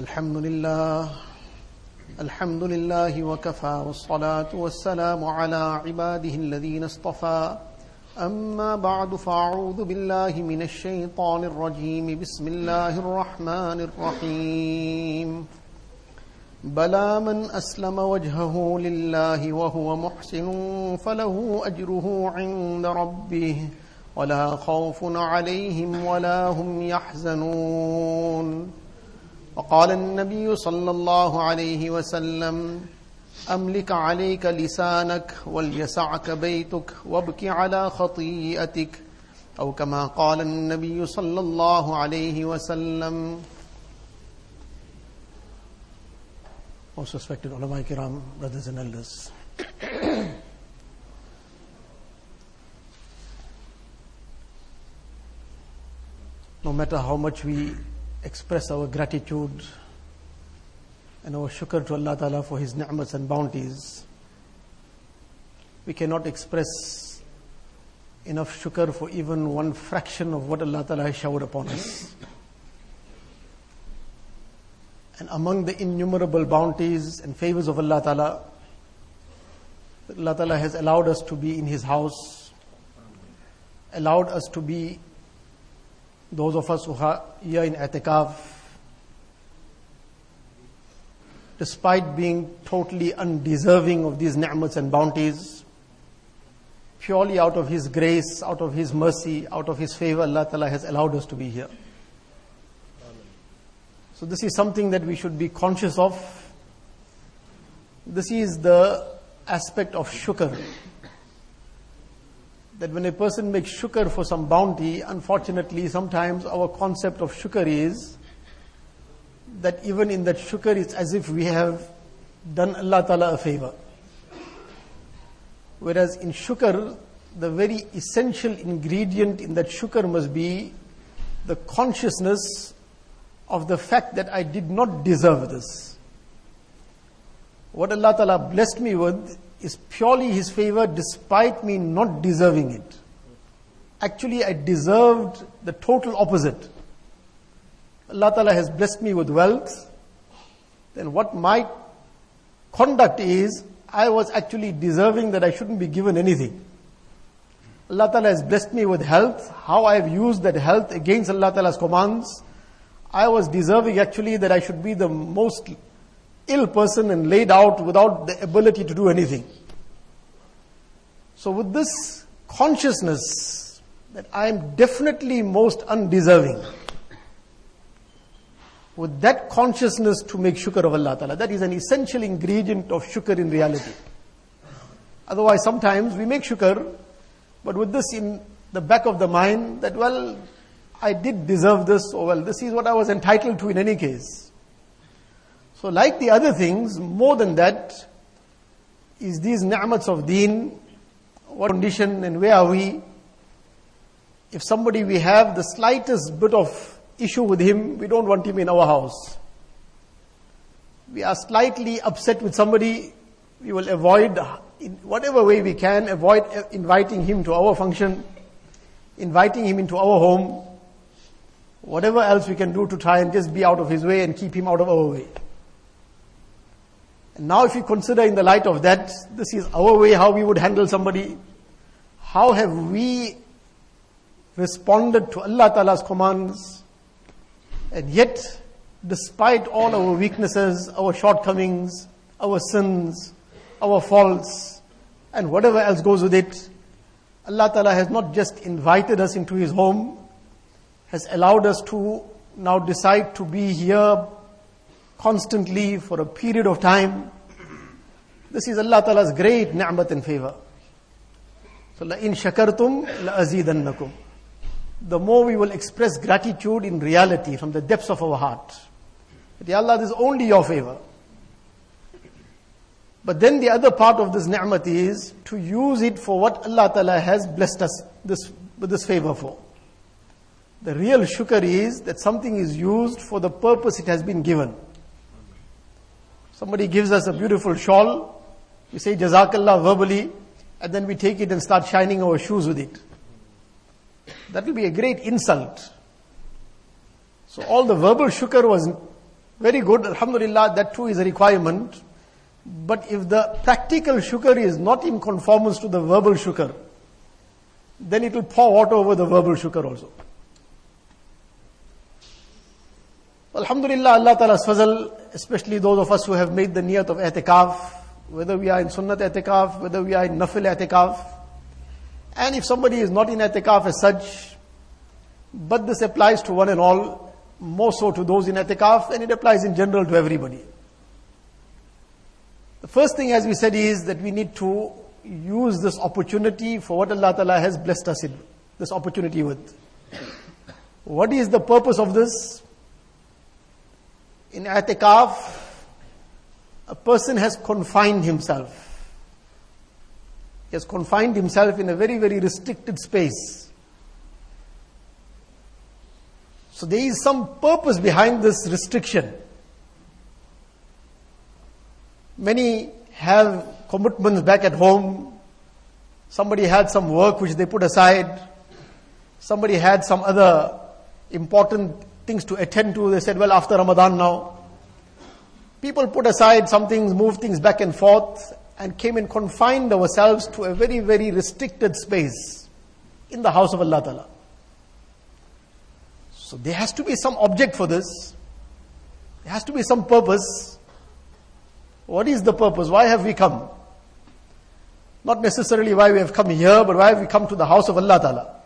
الحمد لله. الحمد لله وكفى والصلاة والسلام على عباده الذين اصطفى. أما بعد فأعوذ بالله من الشيطان الرجيم. بسم الله الرحمن الرحيم. بلى من أسلم وجهه لله وهو محسن فله أجره عند ربه. ولا خوف عليهم ولا هم يحزنون. وقال النبي صلى الله عليه وسلم أملك عليك لسانك وليسعك بيتك وابك على خطيئتك أو كما قال النبي صلى الله عليه وسلم Most respected ulama kiram, brothers and elders. no matter how much we express our gratitude and our shukr to Allah Ta'ala for His ni'mats and bounties, we cannot express enough shukr for even one fraction of what Allah Ta'ala has showered upon us. And among the innumerable bounties and favors of Allah Ta'ala, Allah Ta'ala has allowed us to be in His house, allowed us to be those of us who are here in Atikaf, despite being totally undeserving of these ni'mats and bounties, purely out of His grace, out of His mercy, out of His favor, Allah Ta'ala has allowed us to be here. So this is something that we should be conscious of. This is the aspect of shukr. That when a person makes shukr for some bounty, unfortunately, sometimes our concept of shukr is that even in that shukr, it's as if we have done Allah Ta'ala a favor. Whereas in shukr, the very essential ingredient in that shukr must be the consciousness of the fact that I did not deserve this. What Allah Ta'ala blessed me with is purely His favor despite me not deserving it. Actually, I deserved the total opposite. Allah Ta'ala has blessed me with wealth. Then what my conduct is, I was actually deserving that I shouldn't be given anything. Allah Ta'ala has blessed me with health. How I have used that health against Allah Ta'ala's commands. I was deserving actually that I should be the most ill person and laid out without the ability to do anything. So with this consciousness that I am definitely most undeserving, with that consciousness to make shukr of Allah Ta'ala, that is an essential ingredient of shukr in reality. Otherwise sometimes we make shukr, but with this in the back of the mind that well, I did deserve this, or well, this is what I was entitled to in any case. So like the other things, more than that, is these ni'mats of deen, what condition and where are we? If somebody we have the slightest bit of issue with him, we don't want him in our house. We are slightly upset with somebody, we will avoid, in whatever way we can, avoid uh, inviting him to our function, inviting him into our home, whatever else we can do to try and just be out of his way and keep him out of our way. And now if you consider in the light of that, this is our way how we would handle somebody. How have we responded to Allah Ta'ala's commands? And yet, despite all our weaknesses, our shortcomings, our sins, our faults, and whatever else goes with it, Allah Ta'ala has not just invited us into His home, has allowed us to now decide to be here constantly for a period of time. This is Allah Ta'ala's great ni'mat and favor. So, la in shakartum la'azidannakum. The more we will express gratitude in reality from the depths of our heart. That, Ya Allah, this is only your favor. But then the other part of this ni'mat is to use it for what Allah Ta'ala has blessed us this, with this favor for. The real shukr is that something is used for the purpose it has been given. Somebody gives us a beautiful shawl, we say Jazakallah verbally, and then we take it and start shining our shoes with it. That will be a great insult. So all the verbal shukr was Very good, Alhamdulillah, that too is a requirement. But if the practical shukr is not in conformance to the verbal shukr, then it will pour water over the verbal shukr also. Alhamdulillah, Allah Ta'ala's fazal, especially those of us who have made the niyat of i'tikaf, whether we are in sunnat i'tikaf, whether we are in nafil i'tikaf, and if somebody is not in i'tikaf as such, but this applies to one and all, more so to those in i'tikaf, and it applies in general to everybody. The first thing, as we said, is that we need to use this opportunity for what Allah Ta'ala has blessed us in, this opportunity with. What is the purpose of this? In i'tikaf, a person has confined himself. He has confined himself in a very, very restricted space. So there is some purpose behind this restriction. Many have commitments back at home. Somebody had some work which they put aside. Somebody had some other important things to attend to. They said, well, after Ramadan now. People put aside some things, move things back and forth, and came and confined ourselves to a very, very restricted space in the house of Allah Ta'ala. So there has to be some object for this. There has to be some purpose. What is the purpose? Why have we come? Not necessarily why we have come here, but why have we come to the house of Allah Ta'ala?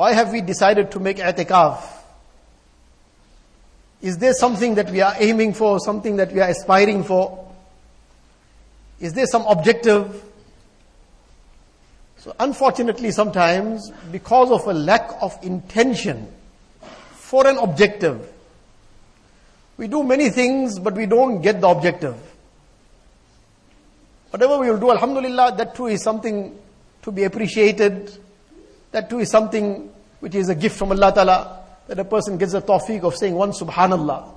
Why have we decided to make i'tikaf? Is there something that we are aiming for, something that we are aspiring for? Is there some objective? So unfortunately sometimes, because of a lack of intention for an objective, we do many things, but we don't get the objective. Whatever we will do, Alhamdulillah, that too is something to be appreciated, that too is something which is a gift from Allah Ta'ala, that a person gets the tawfiq of saying one subhanallah.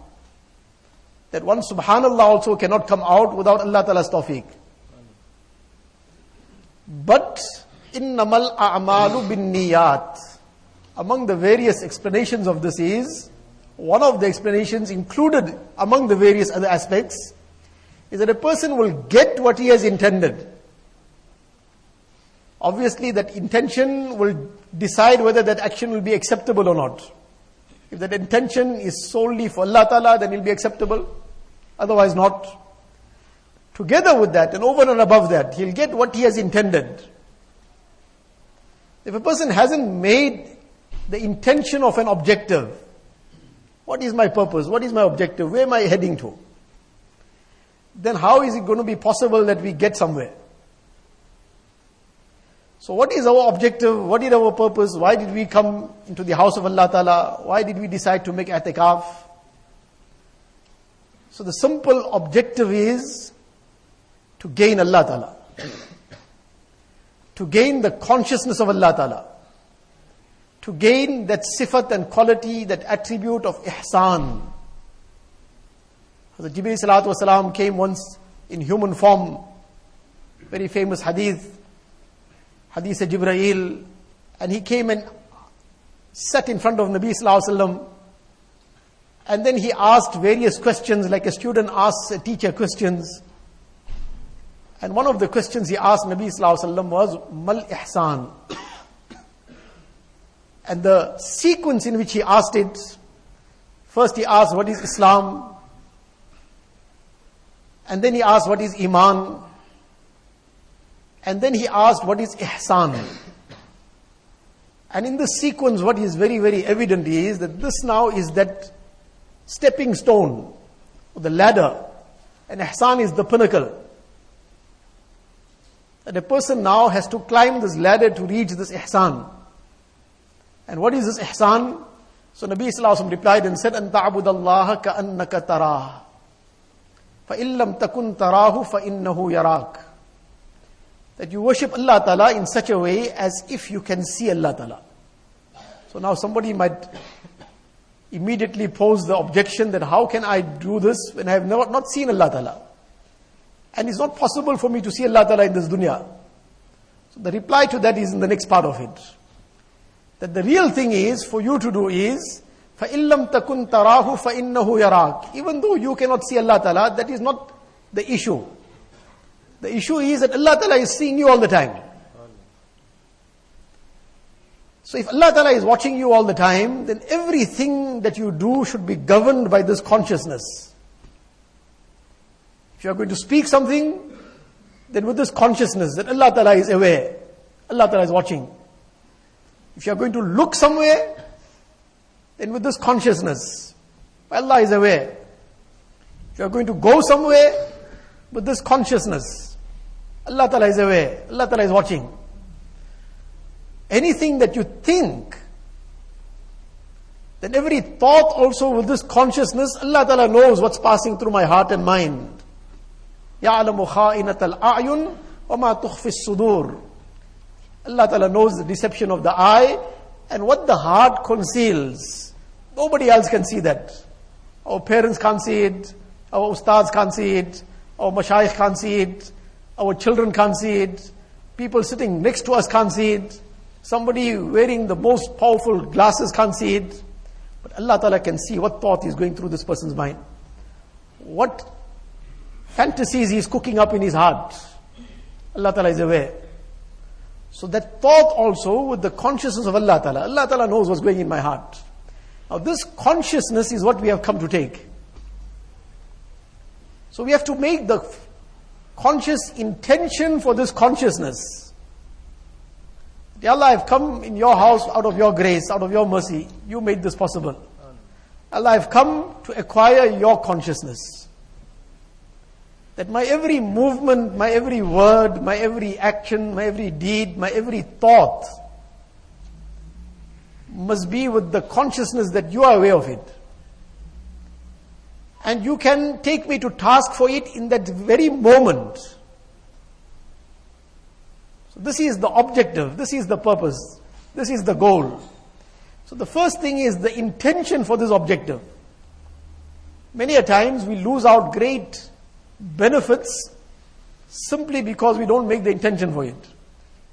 That one subhanallah also cannot come out without Allah Ta'ala's tawfiq. But, innamal a'malu bin niyat. Among the various explanations of this is, one of the explanations included among the various other aspects, is that a person will get what he has intended. Obviously, that intention will decide whether that action will be acceptable or not. If that intention is solely for Allah Ta'ala, then it will be acceptable. Otherwise, not. Together with that, and over and above that, he'll get what he has intended. If a person hasn't made the intention of an objective, what is my purpose? What is my objective? Where am I heading to? Then how is it going to be possible that we get somewhere? So what is our objective? What is our purpose? Why did we come into the house of Allah Ta'ala? Why did we decide to make atikaf? So the simple objective is to gain Allah Ta'ala. to gain the consciousness of Allah Ta'ala. To gain that sifat and quality, that attribute of ihsan. Hazrat Jibreel Salatu Wasalam came once in human form. Very famous hadith. Hadith of Jibreel, and he came and sat in front of Nabi Sallallahu Alaihi Wasallam. And then he asked various questions, like a student asks a teacher questions. And one of the questions he asked Nabi Sallallahu Alaihi Wasallam was, Mal Ihsan. And the sequence in which he asked it, first he asked, What is Islam? And then he asked, What is Iman? And then he asked, what is ihsan? And in this sequence, what is very, very evident is that this now is that stepping stone, the ladder, and ihsan is the pinnacle. That a person now has to climb this ladder to reach this ihsan. And what is this ihsan? So Nabi Sallallahu replied and said, أن تعبد الله كأنك تراه فإن لم تكن تراه فإنه يراك that you worship Allah Ta'ala in such a way as if you can see Allah Ta'ala. So now somebody might immediately pose the objection that how can I do this when I have never, not seen Allah Ta'ala? And it's not possible for me to see Allah Ta'ala in this dunya. So the reply to that is in the next part of it. That the real thing is for you to do is فَإِلَّمْ تَكُنْ تَرَاهُ فَإِنَّهُ يَرَاكَ Even though you cannot see Allah Ta'ala, that is not the issue. The issue is that Allah Ta'ala is seeing you all the time. So if Allah Ta'ala is watching you all the time, then everything that you do should be governed by this consciousness. If you are going to speak something, then with this consciousness that Allah Ta'ala is aware, Allah Ta'ala is watching. If you are going to look somewhere, then with this consciousness, Allah is aware. If you are going to go somewhere, with this consciousness, Allah Ta'ala is aware, Allah Ta'ala is watching. Anything that you think, then every thought also with this consciousness, Allah Ta'ala knows what's passing through my heart and mind. يَعْلَمُ خَائِنَةَ الْأَعْيُنِ وَمَا تُخْفِي الصُّدُورِ Allah Ta'ala knows the deception of the eye and what the heart conceals. Nobody else can see that. Our parents can't see it. Our ustads can't see it. Our mashayikh can't see it. Our children can't see it. People sitting next to us can't see it. Somebody wearing the most powerful glasses can't see it. But Allah Ta'ala can see what thought is going through this person's mind. What fantasies he is cooking up in his heart. Allah Ta'ala is aware. So that thought also with the consciousness of Allah Ta'ala. Allah Ta'ala knows what's going in my heart. Now this consciousness is what we have come to take. So we have to make the conscious intention for this consciousness. Allah, I've come in your house out of your grace, out of your mercy. You made this possible. Allah, I've come to acquire your consciousness. That my every movement, my every word, my every action, my every deed, my every thought must be with the consciousness that you are aware of it. And you can take me to task for it in that very moment. So this is the objective, this is the purpose, this is the goal. So the first thing is the intention for this objective. Many a times we lose out great benefits simply because we don't make the intention for it.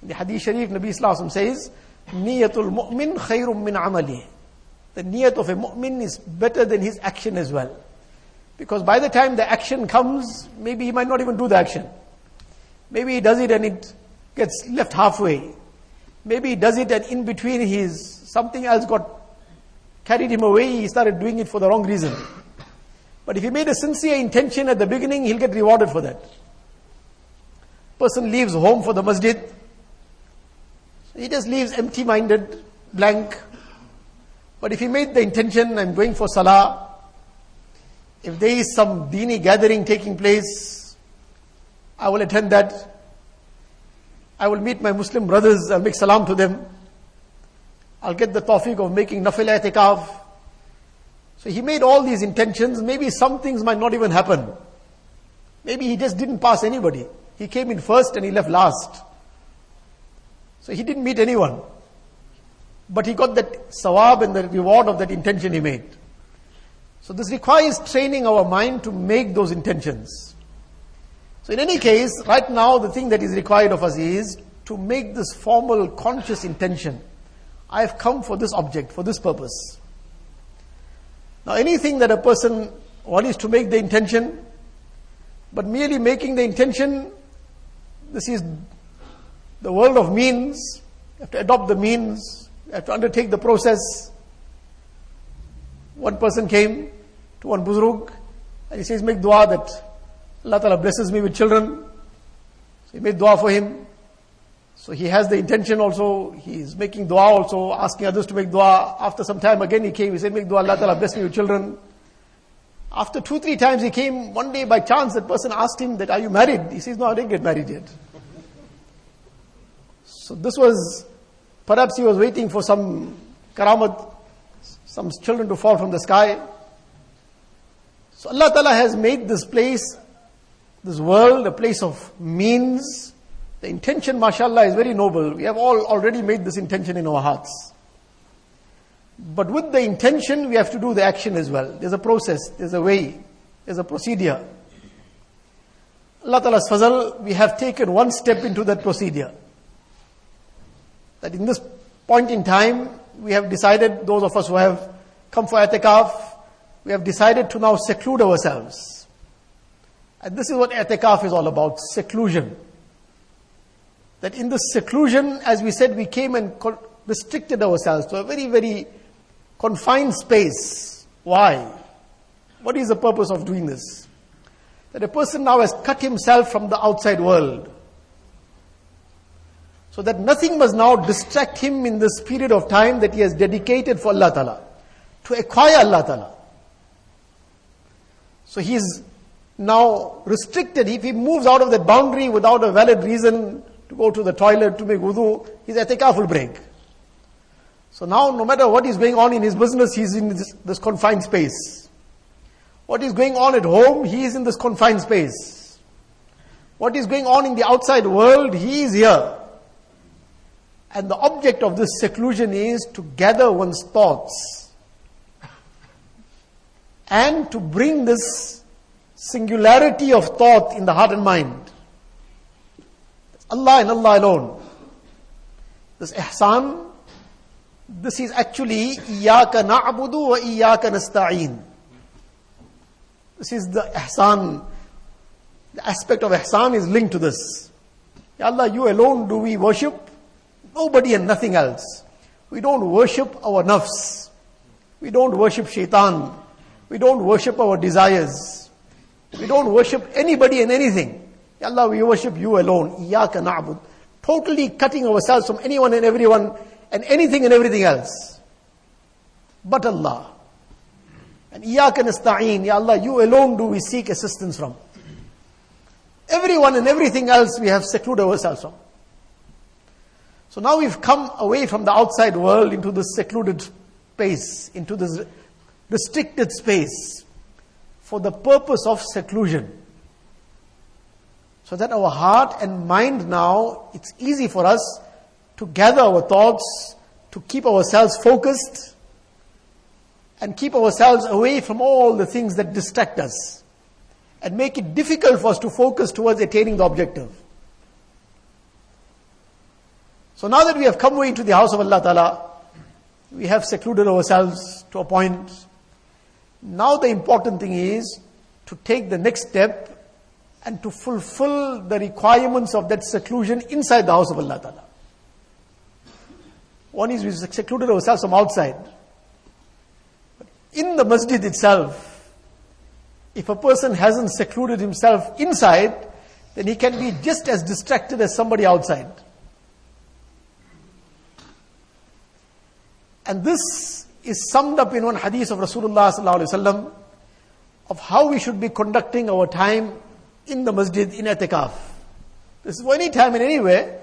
In the Hadith Sharif, Nabi Islam says, Niyatul mu'min khayrum min amali. The niyat of a mu'min is better than his action as well. Because by the time the action comes, maybe he might not even do the action. Maybe he does it and it gets left halfway. Maybe he does it and in between his something else got carried him away, he started doing it for the wrong reason. But if he made a sincere intention at the beginning, he'll get rewarded for that. Person leaves home for the masjid. He just leaves empty minded, blank. But if he made the intention, I'm going for salah. If there is some dini gathering taking place, I will attend that. I will meet my Muslim brothers, I'll make salam to them. I'll get the tawfiq of making nafil i'tikaf. So he made all these intentions. Maybe some things might not even happen. Maybe he just didn't pass anybody. He came in first and he left last. So he didn't meet anyone. But he got that sawab and the reward of that intention he made. So this requires training our mind to make those intentions. So in any case, right now the thing that is required of us is to make this formal conscious intention. I have come for this object, for this purpose. Now anything that a person, one is to make the intention, but merely making the intention, this is the world of means. You have to adopt the means. You have to undertake the process. One person came to one buzrug and he says, make dua that Allah Ta'ala blesses me with children. So he made dua for him. So he has the intention also, he is making dua also, asking others to make dua. After some time again he came, he said, make dua, Allah Ta'ala bless me with children. After two, three times he came, one day by chance that person asked him that, are you married? He says, no, I didn't get married yet. So this was, perhaps he was waiting for some karamat, some children to fall from the sky. So Allah Ta'ala has made this place, this world, a place of means. The intention, mashallah, is very noble. We have all already made this intention in our hearts. But with the intention, we have to do the action as well. There's a process, there's a way, there's a procedure. Allah Ta'ala's fazal, we have taken one step into that procedure that in this point in time, we have decided, those of us who have come for etikaf, we have decided to now seclude ourselves. And this is what etikaf is all about, seclusion. That in this seclusion, as we said, we came and restricted ourselves to a very, very confined space. Why? What is the purpose of doing this? That a person now has cut himself from the outside world. So that nothing must now distract him in this period of time that he has dedicated for Allah Ta'ala. To acquire Allah Ta'ala. So he is now restricted. If he moves out of that boundary without a valid reason to go to the toilet, to make wudu, his etikaf will break. So now, no matter what is going on in his business, he's in this, this confined space. What is going on at home, he is in this confined space. What is going on in the outside world, he is here. And the object of this seclusion is to gather one's thoughts and to bring this singularity of thought in the heart and mind. Allah and Allah alone. This ihsan, this is actually iyyaka nabudu wa وَإِيَّاكَ nastain. This is the ihsan. The aspect of ihsan is linked to this. Ya Allah, you alone do we worship. Nobody and nothing else. We don't worship our nafs. We don't worship shaitan. We don't worship our desires. We don't worship anybody and anything. Ya Allah, we worship you alone. Iyaka na'bud. Totally cutting ourselves from anyone and everyone and anything and everything else. But Allah. And Iyaka nasta'een, Ya Allah, you alone do we seek assistance from. Everyone and everything else we have secluded ourselves from. So now we've come away from the outside world into this secluded space, into this restricted space for the purpose of seclusion. So that our heart and mind now, it's easy for us to gather our thoughts, to keep ourselves focused, and keep ourselves away from all the things that distract us and make it difficult for us to focus towards attaining the objective. So now that we have come into the house of Allah Ta'ala, we have secluded ourselves to a point. Now the important thing is to take the next step and to fulfill the requirements of that seclusion inside the house of Allah Ta'ala. One is we secluded ourselves from outside But in the masjid itself, if a person hasn't secluded himself inside, then he can be just as distracted as somebody outside. And this is summed up in one hadith of Rasulullah of how we should be conducting our time in the masjid in etikaf. This is for any time and anywhere,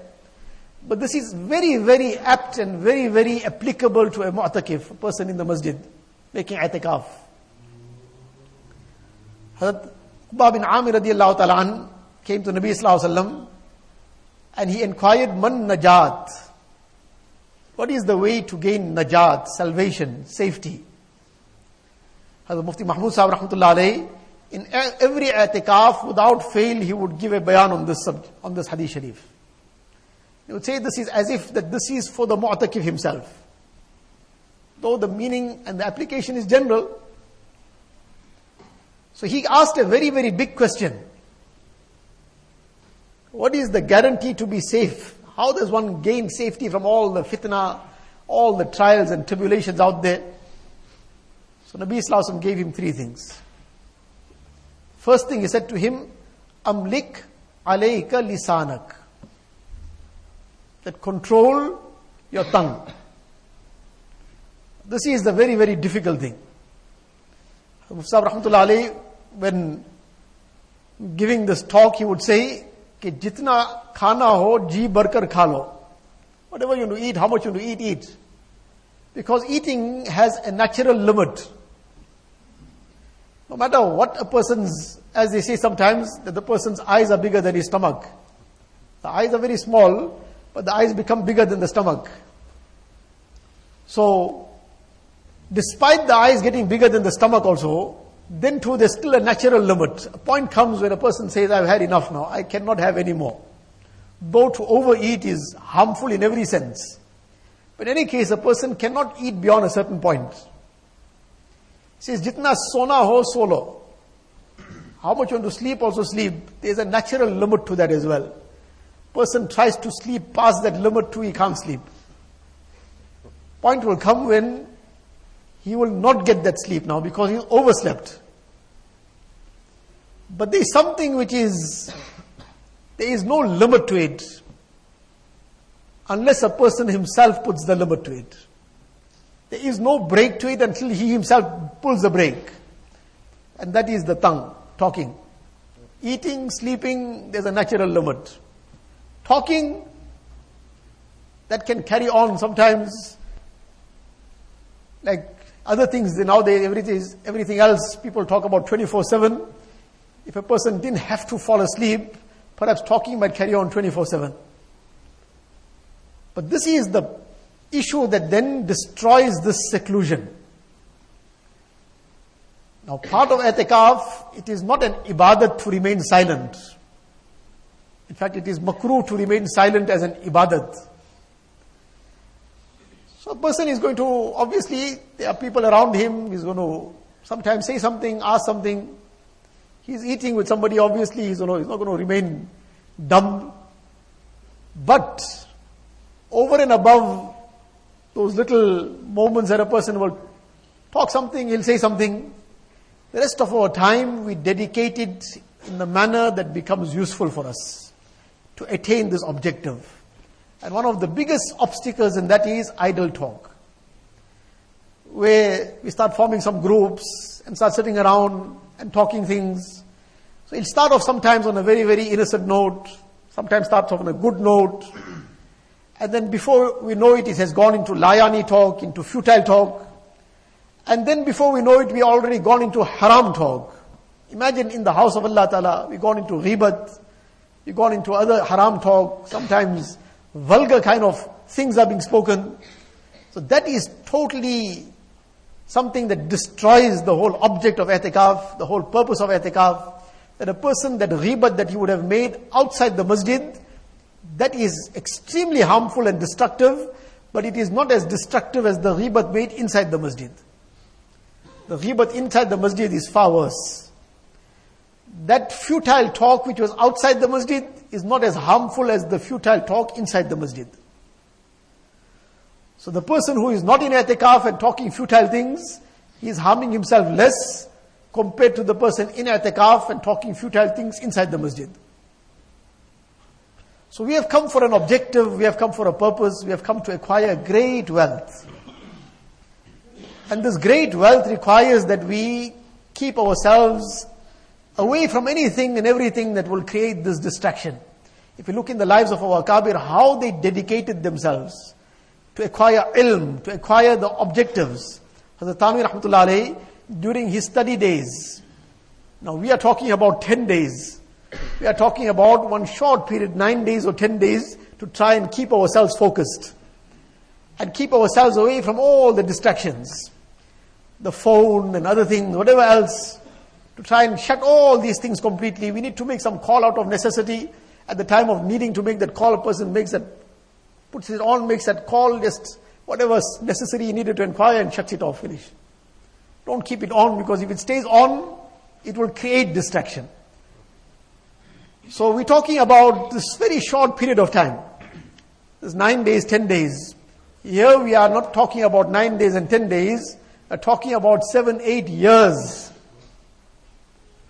but this is very, very apt and very, very applicable to a mu'takif, a person in the masjid making i'tikaf. Hazrat Uqba bin Amir radiallahu ta'ala came to Nabi sallallahu alayhi wa and he inquired, Man najat? What is the way to gain najat, salvation, safety? Hazrat Mufti Mahmud Sahib rahmatullah in every i'tikaf, without fail, he would give a bayan on this subject, on this hadith sharif. He would say this is as if that this is for the mu'takif himself though the meaning and the application is general. So he asked a very, very big question. What is the guarantee to be safe? How does one gain safety from all the fitna, all the trials and tribulations out there? So Nabi Wasallam gave him three things. First thing he said to him, Amlik alayka lisanak. That control your tongue. This is the very, very difficult thing. Mufsab Rahmatullah Ali, when giving this talk, he would say, कि जितना खाना हो जी भरकर खा लो whatever you want to eat how much you want to eat eat because eating has a natural limit no matter what a person's as they say sometimes that the person's eyes are bigger than his stomach the eyes are very small but the eyes become bigger than the stomach so despite the eyes getting bigger than the stomach also, then too there's still a natural limit. A point comes when a person says, I've had enough now, I cannot have any more. Though to overeat is harmful in every sense. But in any case, a person cannot eat beyond a certain point. says, Jitna sona ho solo. How much you want to sleep, also sleep. There's a natural limit to that as well. Person tries to sleep past that limit too, he can't sleep. Point will come when he will not get that sleep now because he overslept. But there is something which is, there is no limit to it unless a person himself puts the limit to it. There is no break to it until he himself pulls the brake. And that is the tongue, talking. Eating, sleeping, there's a natural limit. Talking, that can carry on sometimes like other things nowadays everything, everything else people talk about 24 7 if a person didn't have to fall asleep perhaps talking might carry on 24 7 but this is the issue that then destroys this seclusion. Now, part of etikaf, it is not an ibadat to remain silent. In fact, it is makruh to remain silent as an ibadat. So, a person is going to, obviously, there are people around him, he's going to sometimes say something, ask something. He's eating with somebody, obviously, he's, going to, he's not going to remain dumb. But, over and above those little moments that a person will talk something, he'll say something. The rest of our time we dedicate it in the manner that becomes useful for us to attain this objective. And one of the biggest obstacles in that is idle talk. Where we start forming some groups and start sitting around and talking things. So it'll start off sometimes on a very, very innocent note, sometimes starts off on a good note, and then before we know it, it has gone into layani talk, into futile talk. And then before we know it, we already gone into haram talk. Imagine in the house of Allah Ta'ala, we gone into ghibat, we gone into other haram talk, sometimes vulgar kind of things are being spoken. So that is totally something that destroys the whole object of etikaf, the whole purpose of etikaf. That a person, that ghibat that he would have made outside the masjid, that is extremely harmful and destructive, but it is not as destructive as the ghibat made inside the masjid. The ghibat inside the masjid is far worse. That futile talk which was outside the masjid is not as harmful as the futile talk inside the masjid. So the person who is not in i'tikaf and talking futile things, he is harming himself less compared to the person in i'tikaf and talking futile things inside the masjid. So we have come for an objective, we have come for a purpose, we have come to acquire great wealth. And this great wealth requires that we keep ourselves away from anything and everything that will create this distraction. If you look in the lives of our Kabir, how they dedicated themselves to acquire ilm, to acquire the objectives. Hazrat Thanvi Rahmatullah during his study days. Now we are talking about 10 days. We are talking about one short period, nine days or ten days, to try and keep ourselves focused and keep ourselves away from all the distractions, the phone and other things, whatever else, to try and shut all these things completely. We need to make some call out of necessity. At the time of needing to make that call, a person makes that, puts it on, makes that call, just whatever's necessary he needed to inquire and shuts it off, finish. Don't keep it on because if it stays on, it will create distraction. So we're talking about this very short period of time. This nine days, ten days. Here we are not talking about nine days and ten days. We're talking about seven, eight years.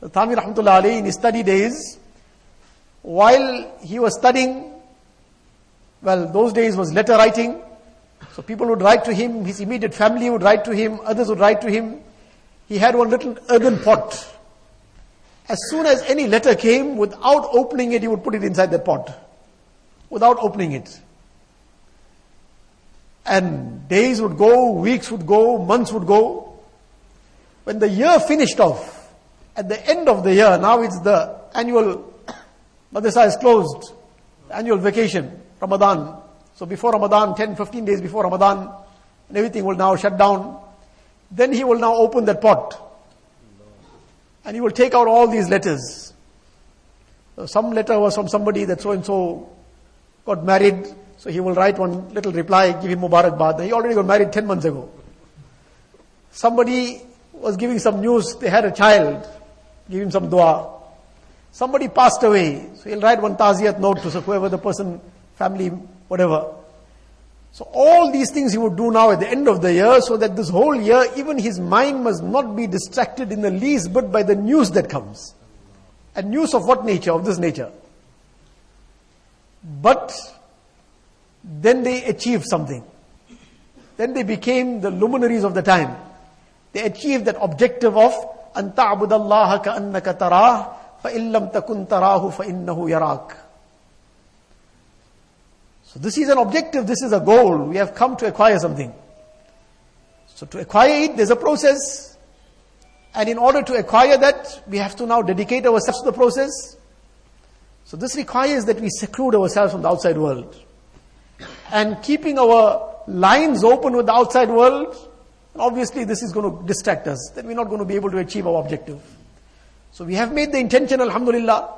Thanvi Rahmatullah Ali in his study days, while he was studying, well, those days was letter writing. So people would write to him, his immediate family would write to him, others would write to him. He had one little earthen pot as soon as any letter came, without opening it, he would put it inside the pot. Without opening it. And days would go, weeks would go, months would go. When the year finished off, at the end of the year, now it's the annual, madrasa is closed, annual vacation, Ramadan. So before Ramadan, 10, 15 days before Ramadan, and everything will now shut down. Then he will now open that pot and he will take out all these letters. So some letter was from somebody that so and so got married, so he will write one little reply, give him Mubarak Bad. He already got married 10 months ago. Somebody was giving some news, they had a child, give him some dua. Somebody passed away, so he'll write one taziyat note to whoever the person, family, whatever. So all these things he would do now at the end of the year so that this whole year, even his mind must not be distracted in the least but by the news that comes. And news of what nature? Of this nature. But then they achieved something. Then they became the luminaries of the time. They achieved that objective of أن تعبد الله كأنك تراه فإن لم تكن تراه فإنه يراك. So this is an objective, this is a goal. We have come to acquire something. So to acquire it, there's a process. And in order to acquire that, we have to now dedicate ourselves to the process. So this requires that we seclude ourselves from the outside world. And keeping our lines open with the outside world, obviously this is going to distract us. Then we're not going to be able to achieve our objective. So we have made the intention, Alhamdulillah.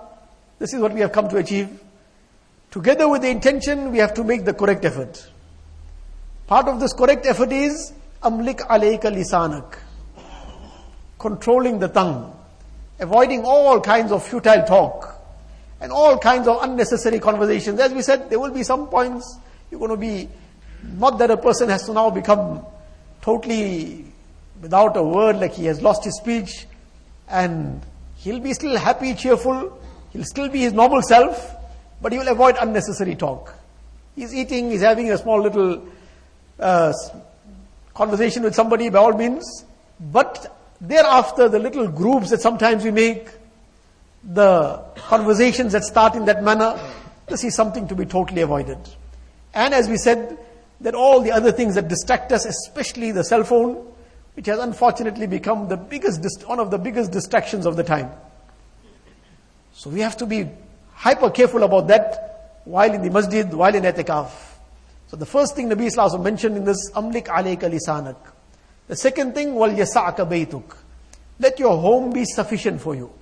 This is what we have come to achieve. Together with the intention, we have to make the correct effort. Part of this correct effort is amlik alayka lisanak. Controlling the tongue. Avoiding all kinds of futile talk. And all kinds of unnecessary conversations. As we said, there will be some points you're going to be, not that a person has to now become totally without a word, like he has lost his speech, and he'll be still happy, cheerful, he'll still be his normal self, but he will avoid unnecessary talk. He's eating, he's having a small little uh, conversation with somebody by all means, but thereafter the little groups that sometimes we make, the conversations that start in that manner, this is something to be totally avoided. And as we said, that all the other things that distract us, especially the cell phone, which has unfortunately become the biggest, one of the biggest distractions of the time. So we have to be hyper careful about that while in the masjid, while in etikaf. So the first thing Nabi Sallallahu mentioned in this, amlik alayka lisanak. The second thing, wal yasa'aka baytuk. Let your home be sufficient for you.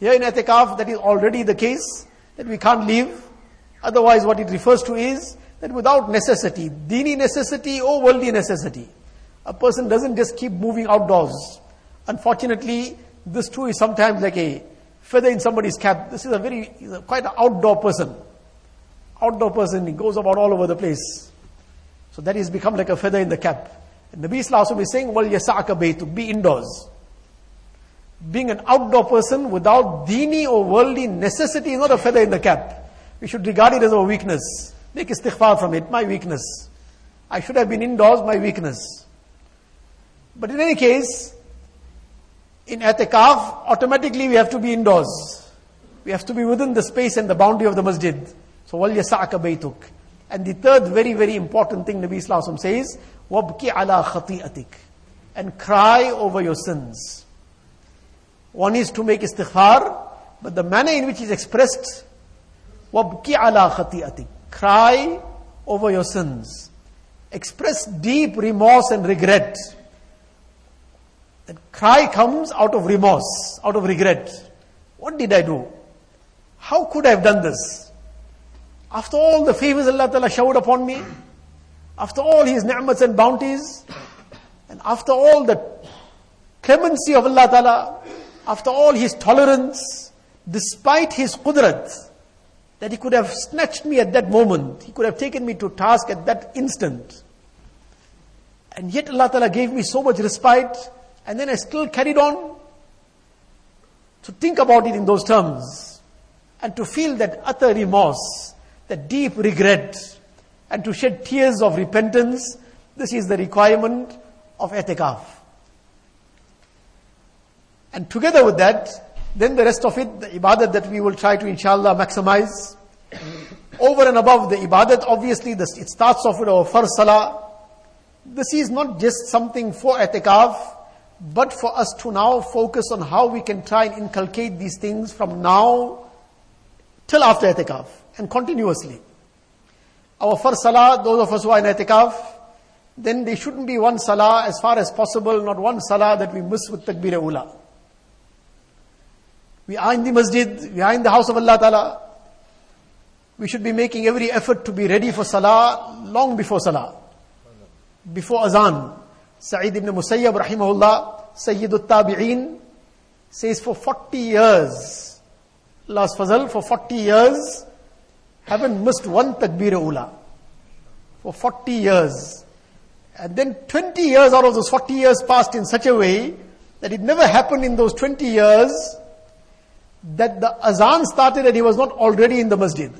Here in etikaf, that is already the case, that we can't leave. Otherwise, what it refers to is that without necessity, dini necessity or worldly necessity, a person doesn't just keep moving outdoors. Unfortunately, this too is sometimes like a feather in somebody's cap. This is a very, a, quite an outdoor person. Outdoor person, he goes about all over the place. So that has become like a feather in the cap. And Nabi Sallallahu is saying, well, yasa'aka baytu, be indoors. Being an outdoor person without dini or worldly necessity is not a feather in the cap. We should regard it as a weakness. Make istighfar from it, my weakness. I should have been indoors, my weakness. But in any case, in atikaf, automatically we have to be indoors. We have to be within the space and the boundary of the masjid. So, wal yasa'aka baytuk. And the third very, very important thing Nabi Sallallahu says, wabki ala khati'atik. And cry over your sins. One is to make istighfar, but the manner in which is expressed, wabki ala khati'atik. Cry over your sins. Express deep remorse and regret. That cry comes out of remorse, out of regret. What did I do? How could I have done this? After all the favors Allah Ta'ala showered upon me, after all His ni'mats and bounties, and after all the clemency of Allah Ta'ala, after all His tolerance, despite His qudrat, that he could have snatched me at that moment. He could have taken me to task at that instant. And yet Allah Ta'ala gave me so much respite, and then I still carried on to think about it in those terms, and to feel that utter remorse, that deep regret, and to shed tears of repentance. This is the requirement of etikaf. And together with that, then the rest of it, the ibadat that we will try to inshallah maximize. Over and above the ibadat, obviously this, it starts off with our first salah. This is not just something for etikaf, but for us to now focus on how we can try and inculcate these things from now till after etikaf and continuously. Our first salah, those of us who are in etikaf, then there shouldn't be one salah as far as possible, not one salah that we miss with takbir ula. We are in the masjid, we are in the house of Allah Ta'ala. We should be making every effort to be ready for salah long before salah. Before azan. Sa'id ibn Musayyab rahimahullah, Sayyidut Tabi'een, says for 40 years, last Fazal, for 40 years, haven't missed one takbir ula. For 40 years. And then 20 years out of those 40 years passed in such a way that it never happened in those 20 years that the azan started and he was not already in the masjid.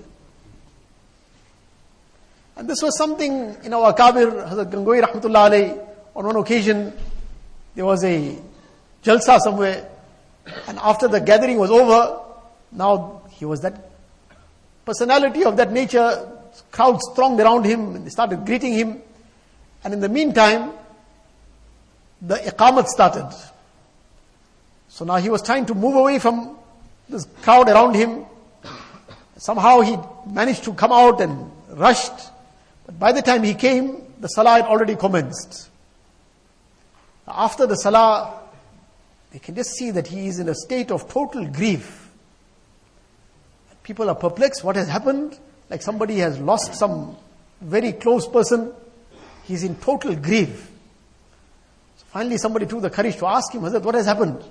And this was something in our Kabir, Hazrat Gangohi Rahmatullah on one occasion, there was a jalsa somewhere, and after the gathering was over, now he was that personality of that nature, crowds thronged around him, and they started greeting him, and in the meantime, the iqamat started. So now he was trying to move away from this crowd around him. Somehow he managed to come out and rushed. But by the time he came, the salah had already commenced. After the salah, they can just see that he is in a state of total grief. People are perplexed. What has happened? Like somebody has lost some very close person. He's in total grief. So finally, somebody took the courage to ask him, Hazrat, what has happened?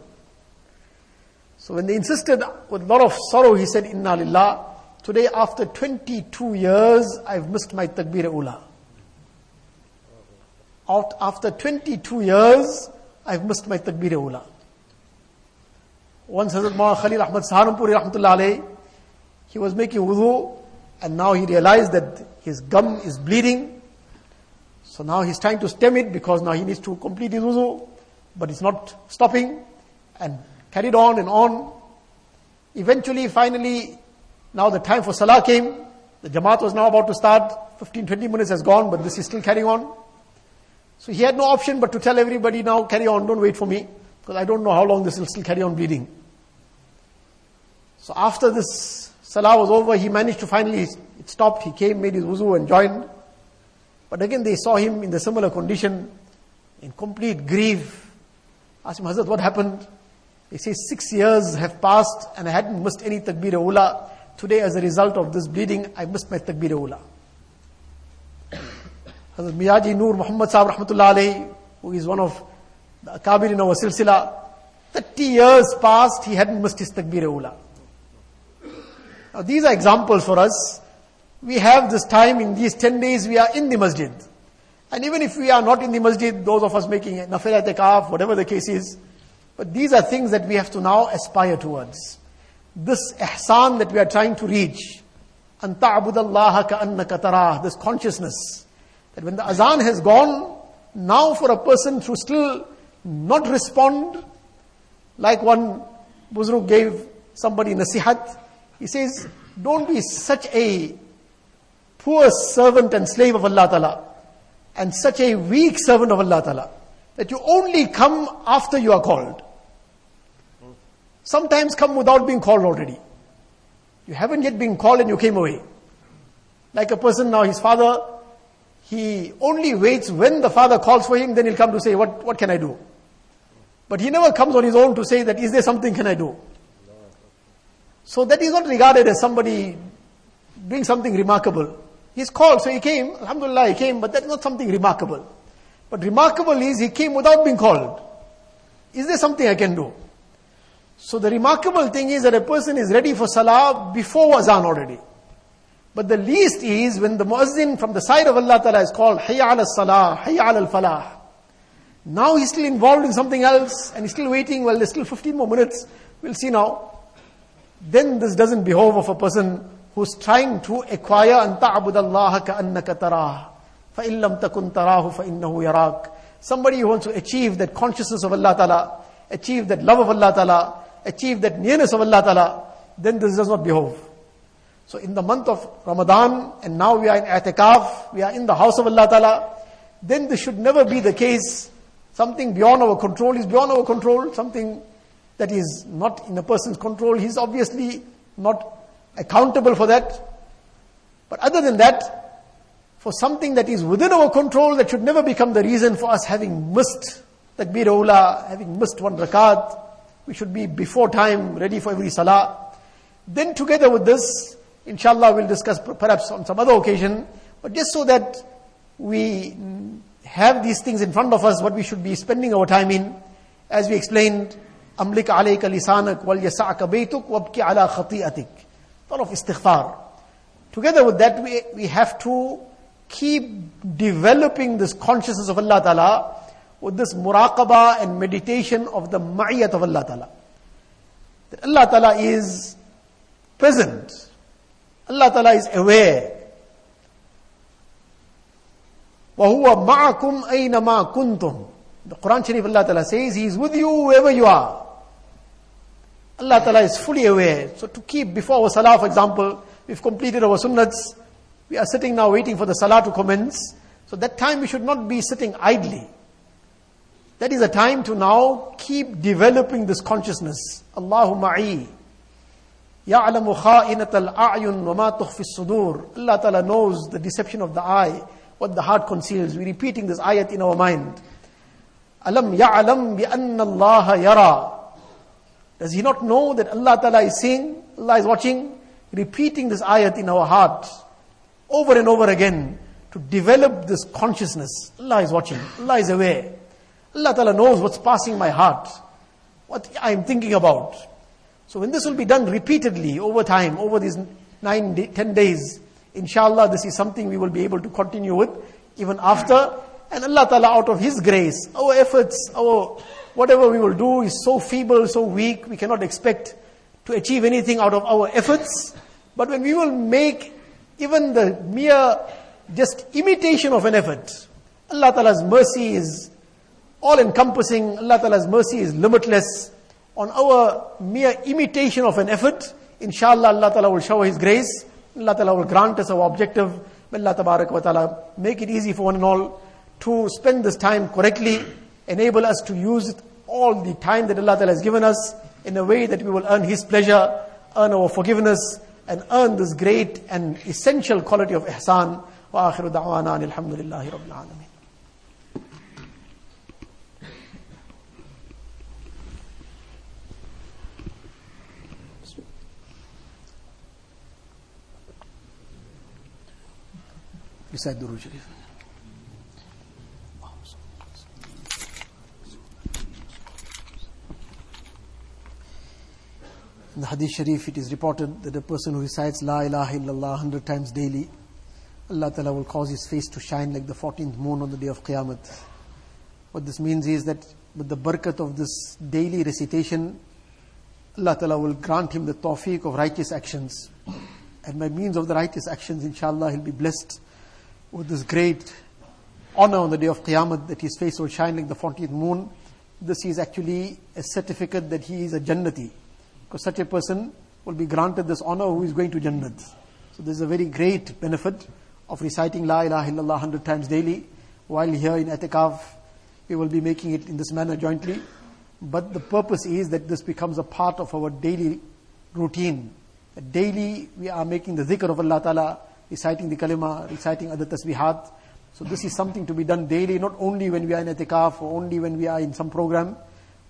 So when they insisted with a lot of sorrow, he said, Inna lillah. Today, after 22 years, I've missed my takbir ula after 22 years, I've missed my takbir ula. Once Hazrat Maulana Khalil Ahmad Saharanpuri rahmatullah he was making wudu and now he realized that his gum is bleeding. So now he's trying to stem it because now he needs to complete his wudu, but it's not stopping and carried on and on. Eventually, finally, now the time for salah came. The jamaat was now about to start. 15, 20 minutes has gone, but this is still carrying on. So he had no option but to tell everybody now, carry on, don't wait for me, because I don't know how long this will still carry on bleeding. So after this salah was over, he managed to finally, it stopped, he came, made his wuzu and joined. But again they saw him in the similar condition, in complete grief. Asked him, Hazrat, what happened? He says, six years have passed and I hadn't missed any takbir ula. Today as a result of this bleeding, I missed my takbir ula. Hazrat Miyaji Noor Muhammad Sahib Rahmatullah who is one of the Akabir in our silsila, 30 years passed, he hadn't missed his takbir ula. Now these are examples for us. We have this time in these 10 days we are in the masjid. And even if we are not in the masjid, those of us making nafil itikaf, whatever the case is, but these are things that we have to now aspire towards. This ihsan that we are trying to reach, أن تعبد الله كأنك تراه, this consciousness, that when the azan has gone, now for a person to still not respond, like one Buzruk gave somebody nasihat, he says, don't be such a poor servant and slave of Allah Ta'ala, and such a weak servant of Allah Ta'ala, that you only come after you are called. Sometimes come without being called already. You haven't yet been called and you came away. Like a person now, his father he only waits when the father calls for him, then he'll come to say, what, what can I do? But he never comes on his own to say that, is there something can I do? So that is not regarded as somebody doing something remarkable. He's called, so he came, alhamdulillah he came, but that's not something remarkable. But remarkable is he came without being called. Is there something I can do? So the remarkable thing is that a person is ready for salah before azan already. But the least is when the muazzin from the side of Allah Ta'ala is called Hayya ala salah, Hayya ala falah. Now he's still involved in something else and he's still waiting, well there's still 15 more minutes, we'll see now. Then this doesn't behove of a person who's trying to acquire أن تعبد الله كأنك تراه فإن لم تكن تراه فإنه يراك Somebody who wants to achieve that consciousness of Allah Ta'ala, achieve that love of Allah Ta'ala, achieve that nearness of Allah Ta'ala, then this does not behove. So in the month of Ramadan, and now we are in i'tikaf, we are in the house of Allah Ta'ala, then this should never be the case. Something beyond our control is beyond our control. Something that is not in a person's control, he's obviously not accountable for that. But other than that, for something that is within our control, that should never become the reason for us having missed takbir ula, having missed one rakat. We should be before time, ready for every salah. Then together with this, Inshallah, we'll discuss perhaps on some other occasion, but just so that we have these things in front of us, what we should be spending our time in, As we explained, أملك عليك لسانك وليسعك بيتك وابكي على خطيئتك. A lot of istighfar. Together with that, we, we have to keep developing this consciousness of Allah Ta'ala with this muraqabah and meditation of the ma'iyat of Allah Ta'ala. That Allah Ta'ala is present. Allah Ta'ala is aware. وَهُوَ مَعَكُمْ أَيْنَمَا كُنْتُمْ The Quran Sharif Allah Ta'ala says, He is with you wherever you are. Allah Ta'ala is fully aware. So to keep before our salah, for example, we've completed our sunnats, we are sitting now waiting for the salah to commence. So that time we should not be sitting idly. That is a time to now keep developing this consciousness. Allahu ma'i. يَعْلَمُ خَائِنَةَ الْأَعْيُنِ وَمَا تُخْفِ الصُّدُورِ Allah Ta'ala knows the deception of the eye, what the heart conceals. We're repeating this ayat in our mind. أَلَمْ يَعْلَمْ بِأَنَّ اللَّهَ يَرَى Does he not know that Allah Ta'ala is seeing, Allah is watching? Repeating this ayat in our heart over and over again to develop this consciousness. Allah is watching, Allah is aware. Allah Ta'ala knows what's passing my heart, what I'm thinking about. So when this will be done repeatedly over time, over these nine, ten days, inshallah this is something we will be able to continue with even after. And Allah Ta'ala out of His grace, our efforts, our whatever we will do is so feeble, so weak, we cannot expect to achieve anything out of our efforts. But when we will make even the mere just imitation of an effort, Allah Ta'ala's mercy is all encompassing, Allah Ta'ala's mercy is limitless. On our mere imitation of an effort, inshallah Allah Ta'ala will shower His grace, Allah Ta'ala will grant us our objective. May Allah Tabarak wa Ta'ala make it easy for one and all to spend this time correctly, enable us to use it all the time that Allah Ta'ala has given us in a way that we will earn His pleasure, earn our forgiveness, and earn this great and essential quality of ihsan. وآخر دعوانا أن الحمد لله رب العالمين Recite Durud Sharif. In the Hadith Sharif, it is reported that a person who recites La ilaha illallah 100 times daily, Allah Ta'ala will cause his face to shine like the 14th moon on the day of Qiyamah. What this means is that with the barakat of this daily recitation, Allah Ta'ala will grant him the tawfiq of righteous actions. And by means of the righteous actions, inshallah, he'll be blessed with this great honor on the day of Qiyamah that his face will shine like the 14th moon. This is actually a certificate that he is a Jannati. Because such a person will be granted this honor who is going to Jannat. So this is a very great benefit of reciting La ilaha illallah 100 times daily. While here in Etikaf, we will be making it in this manner jointly. But the purpose is that this becomes a part of our daily routine. Daily we are making the zikr of Allah Ta'ala, reciting the kalima, reciting other tasbihat. So this is something to be done daily, not only when we are in etikaf or only when we are in some program,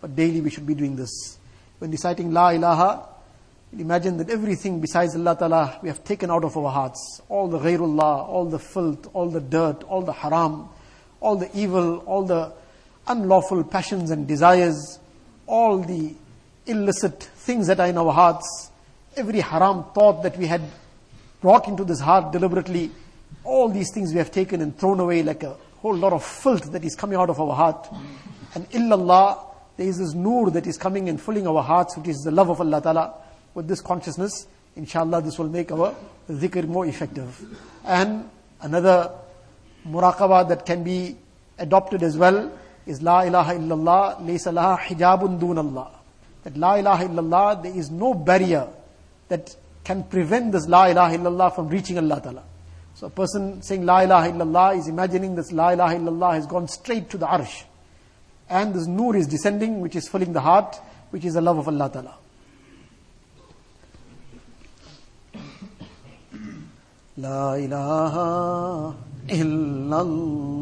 but daily we should be doing this. When reciting La ilaha, imagine that everything besides Allah Ta'ala we have taken out of our hearts. All the ghairullah, all the filth, all the dirt, all the haram, all the evil, all the unlawful passions and desires, all the illicit things that are in our hearts, every haram thought that we had brought into this heart deliberately, all these things we have taken and thrown away like a whole lot of filth that is coming out of our heart. And illallah, there is this nur that is coming and filling our hearts, which is the love of Allah Ta'ala. With this consciousness, inshallah, this will make our dhikr more effective. And another muraqabah that can be adopted as well is La ilaha illallah, laysa laha hijabun dun Allah. That La ilaha illallah, there is no barrier that can prevent this La ilaha illallah from reaching Allah Ta'ala. So a person saying La ilaha illallah is imagining this La ilaha illallah has gone straight to the arsh. And this nur is descending, which is filling the heart, which is the love of Allah Ta'ala. La ilaha illallah.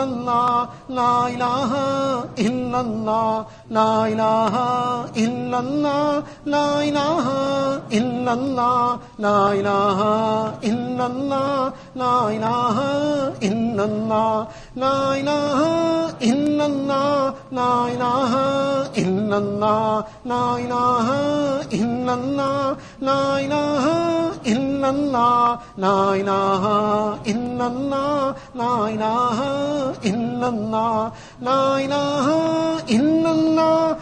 الا اللہ لا الہ الا اللہ لا الہ الا اللہ لا الہ الا اللہ لا الہ الا اللہ لا الہ الا اللہ لا الہ الا اللہ لا الہ الا اللہ لا الہ الا اللہ لا الہ الا اللہ لا الہ الا اللہ لا الہ الا اللہ لا اللہ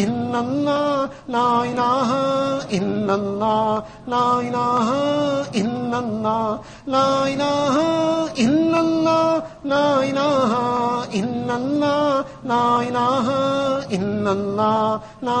اللہ اللہ اللہ نائنا الہ الا اللہ لا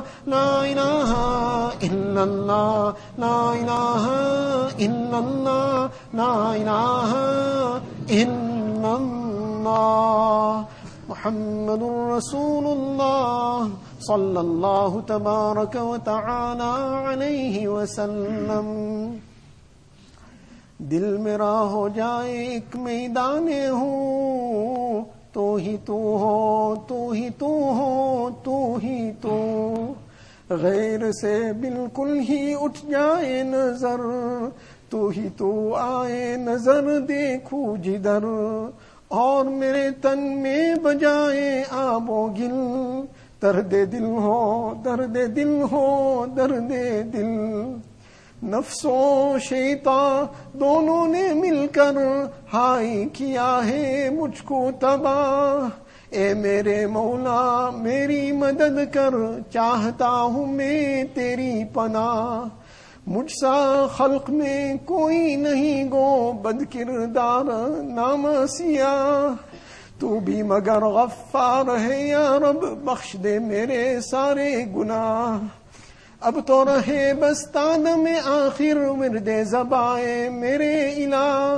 لا إله إلا الله لا إله إلا الله لا إله إلا الله محمد رسول الله صلى الله تبارك وتعالى عليه وسلم दिल मेरा हो जाए एक मैदान हो तो ही तू हो तू ही तू हो तू ही तू غیر سے بالکل ہی اٹھ جائے نظر، تو ہی تو آئے نظر دیکھو جدر۔ اور میرے تن میں بجائے آب و گل، درد دل ہو، درد دل ہو، درد دل۔ نفس و شیطان دونوں نے مل کر ہائی کیا ہے مجھ کو تباہ۔ اے میرے مولا، میری مدد کر، چاہتا ہوں میں تیری پناہ۔ مجھ سا خلق میں کوئی نہیں گو بد کردار نام سیاہ تو بھی مگر غفار ہے یا رب، بخش دے میرے سارے گناہ۔ اب تو رہے بستان میں آخر مردے زبائے میرے الہ۔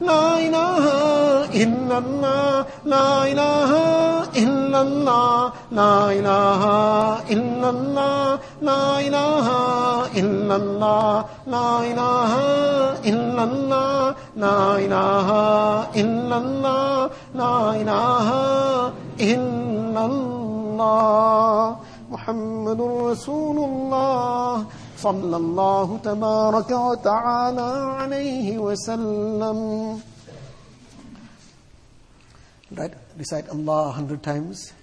لا الہ الا اللہ لا الہ الا اللہ لا الہ الا اللہ لا الہ الا اللہ لا الہ الا اللہ لا الہ الا اللہ لا الہ الا اللہ محمد رسول اللہ صلى الله تبارك وتعالى عليه وسلم Right? Recite Allah a hundred times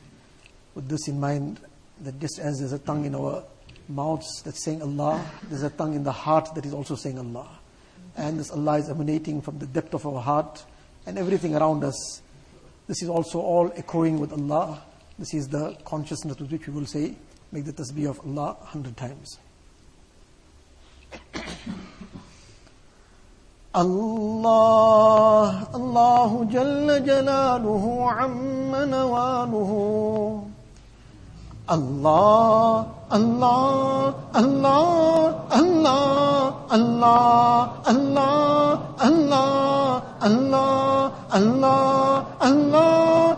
with this in mind that just as there's a tongue in our mouths that's saying Allah, there's a tongue in the heart that is also saying Allah. And this Allah is emanating from the depth of our heart and everything around us. This is also all echoing with Allah. This is the consciousness with which we will say, make the tasbih of Allah hundred times. الله الله جل جلاله عم نواله الله الله الله الله الله الله الله الله الله الله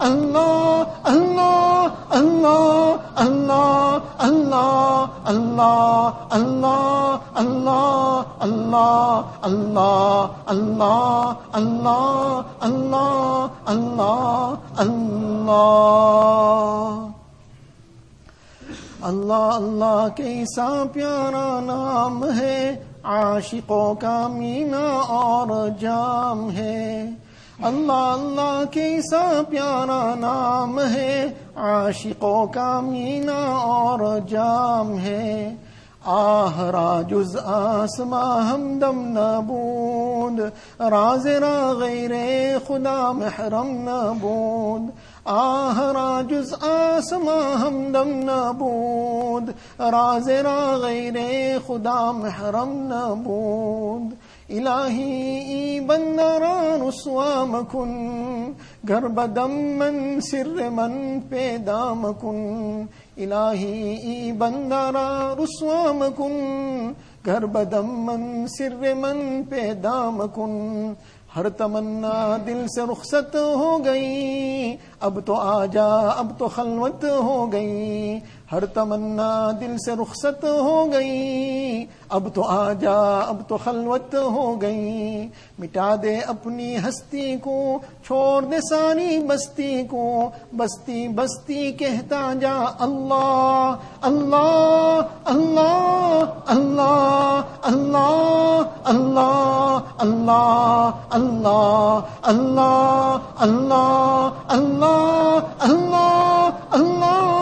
اللہ اللہ اللہ اللہ اللہ اللہ اللہ اللہ اللہ اللہ اللہ اللہ اللہ اللہ کیسا پیارا نام ہے عاشقوں کا مینا اور جام ہے اللہ اللہ کیسا پیارا نام ہے، عاشقوں کا مینا اور جام ہے۔ آہ راجز آسما ہمدم نبود راز را غیر خدا، محرم نبود آہ راجز آسما ہمدم نبود راز را غیر خدا، محرم نبود الہی بندرا رسوا مکن گھر بدم من سر من پیدا مکن الہی بندرا رسوا مکن گھر بدم من سر من پیدا کن ہر تمنا دل سے رخصت ہو گئی اب تو آجا اب تو خلوت ہو گئی ہر تمنا دل سے رخصت ہو گئی اب تو آ جا اب تو خلوت ہو گئی مٹا دے اپنی ہستی کو چھوڑ دے ساری بستی کو بستی بستی کہتا جا اللہ اللہ اللہ اللہ اللہ اللہ اللہ اللہ اللہ اللہ اللہ اللہ اللہ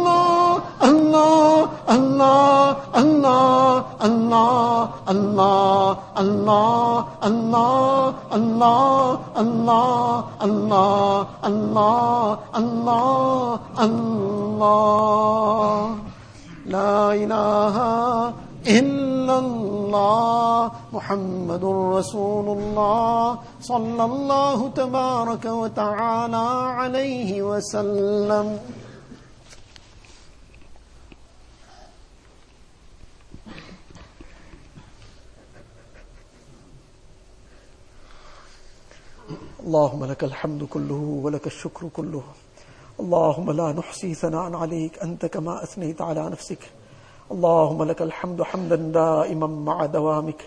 الله الله الله الله الله الله الله الله الله الله الله الله الله لا إله إلا الله محمد رسول الله صلى الله تبارك وتعالى عليه وسلم اللهم لك الحمد كله ولك الشكر كله. اللهم لا نحصي ثناء عليك أنت كما أثنيت على نفسك. اللهم لك الحمد حمدا دائما مع دوامك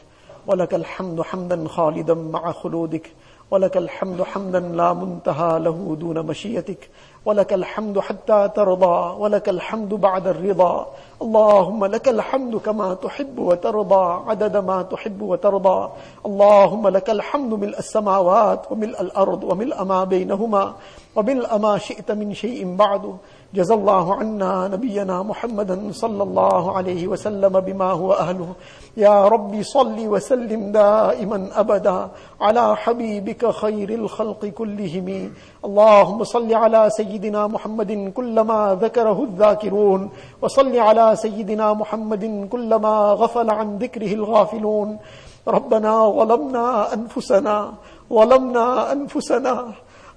ولك الحمد حمدا خالدا مع خلودك ولك الحمد حمدا لا منتهى له دون مشيتك. ولك الحمد حتى ترضى ولك الحمد بعد الرضا. اللهم لك الحمد كما تحب وترضى عدد ما تحب وترضى. اللهم لك الحمد ملء السماوات وملء الأرض وملء ما بينهما وملء ما شئت من شيء بعد. جزى الله عنا نبينا محمدا صلى الله عليه وسلم بما هو أهله. يا رب صل وسلم دائما أبدا على حبيبك خير الخلق كلهم. اللهم صل على سيدنا محمد كلما ذكره الذاكرون وصل على سيدنا محمد كلما غفل عن ذكره الغافلون. ربنا ظلمنا أنفسنا ظلمنا أنفسنا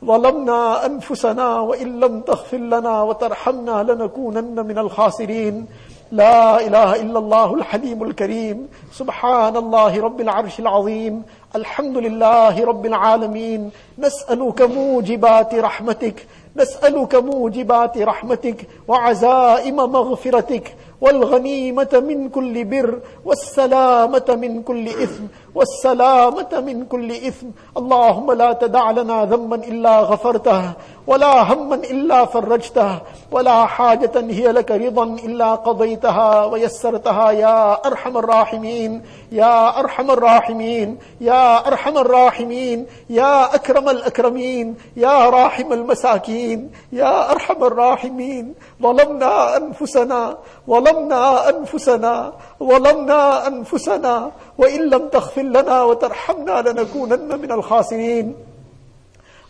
ظلمنا أنفسنا وإن لم تغفر لنا وترحمنا لنكونن من الخاسرين. لا إله إلا الله الحليم الكريم. سبحان الله رب العرش العظيم. الحمد لله رب العالمين. نسألك موجبات رحمتك. نسألك موجبات رحمتك وعزائم مغفرتك. والغنيمة من كل بر. والسلامة من كل إثم. والسلامة من كل إثم. اللهم لا تدع لنا ذنبا إلا غفرته. ولا هما إلا فرجته ولا حاجة هي لك رضا إلا قضيتها ويسرتها يا أرحم الراحمين يا أرحم الراحمين يا أرحم الراحمين يا أكرم الأكرمين يا راحم المساكين يا أرحم الراحمين. ظلمنا أنفسنا ظلمنا أنفسنا ظلمنا أنفسنا وإن لم تغفر لنا وترحمنا لنكونن من الخاسرين.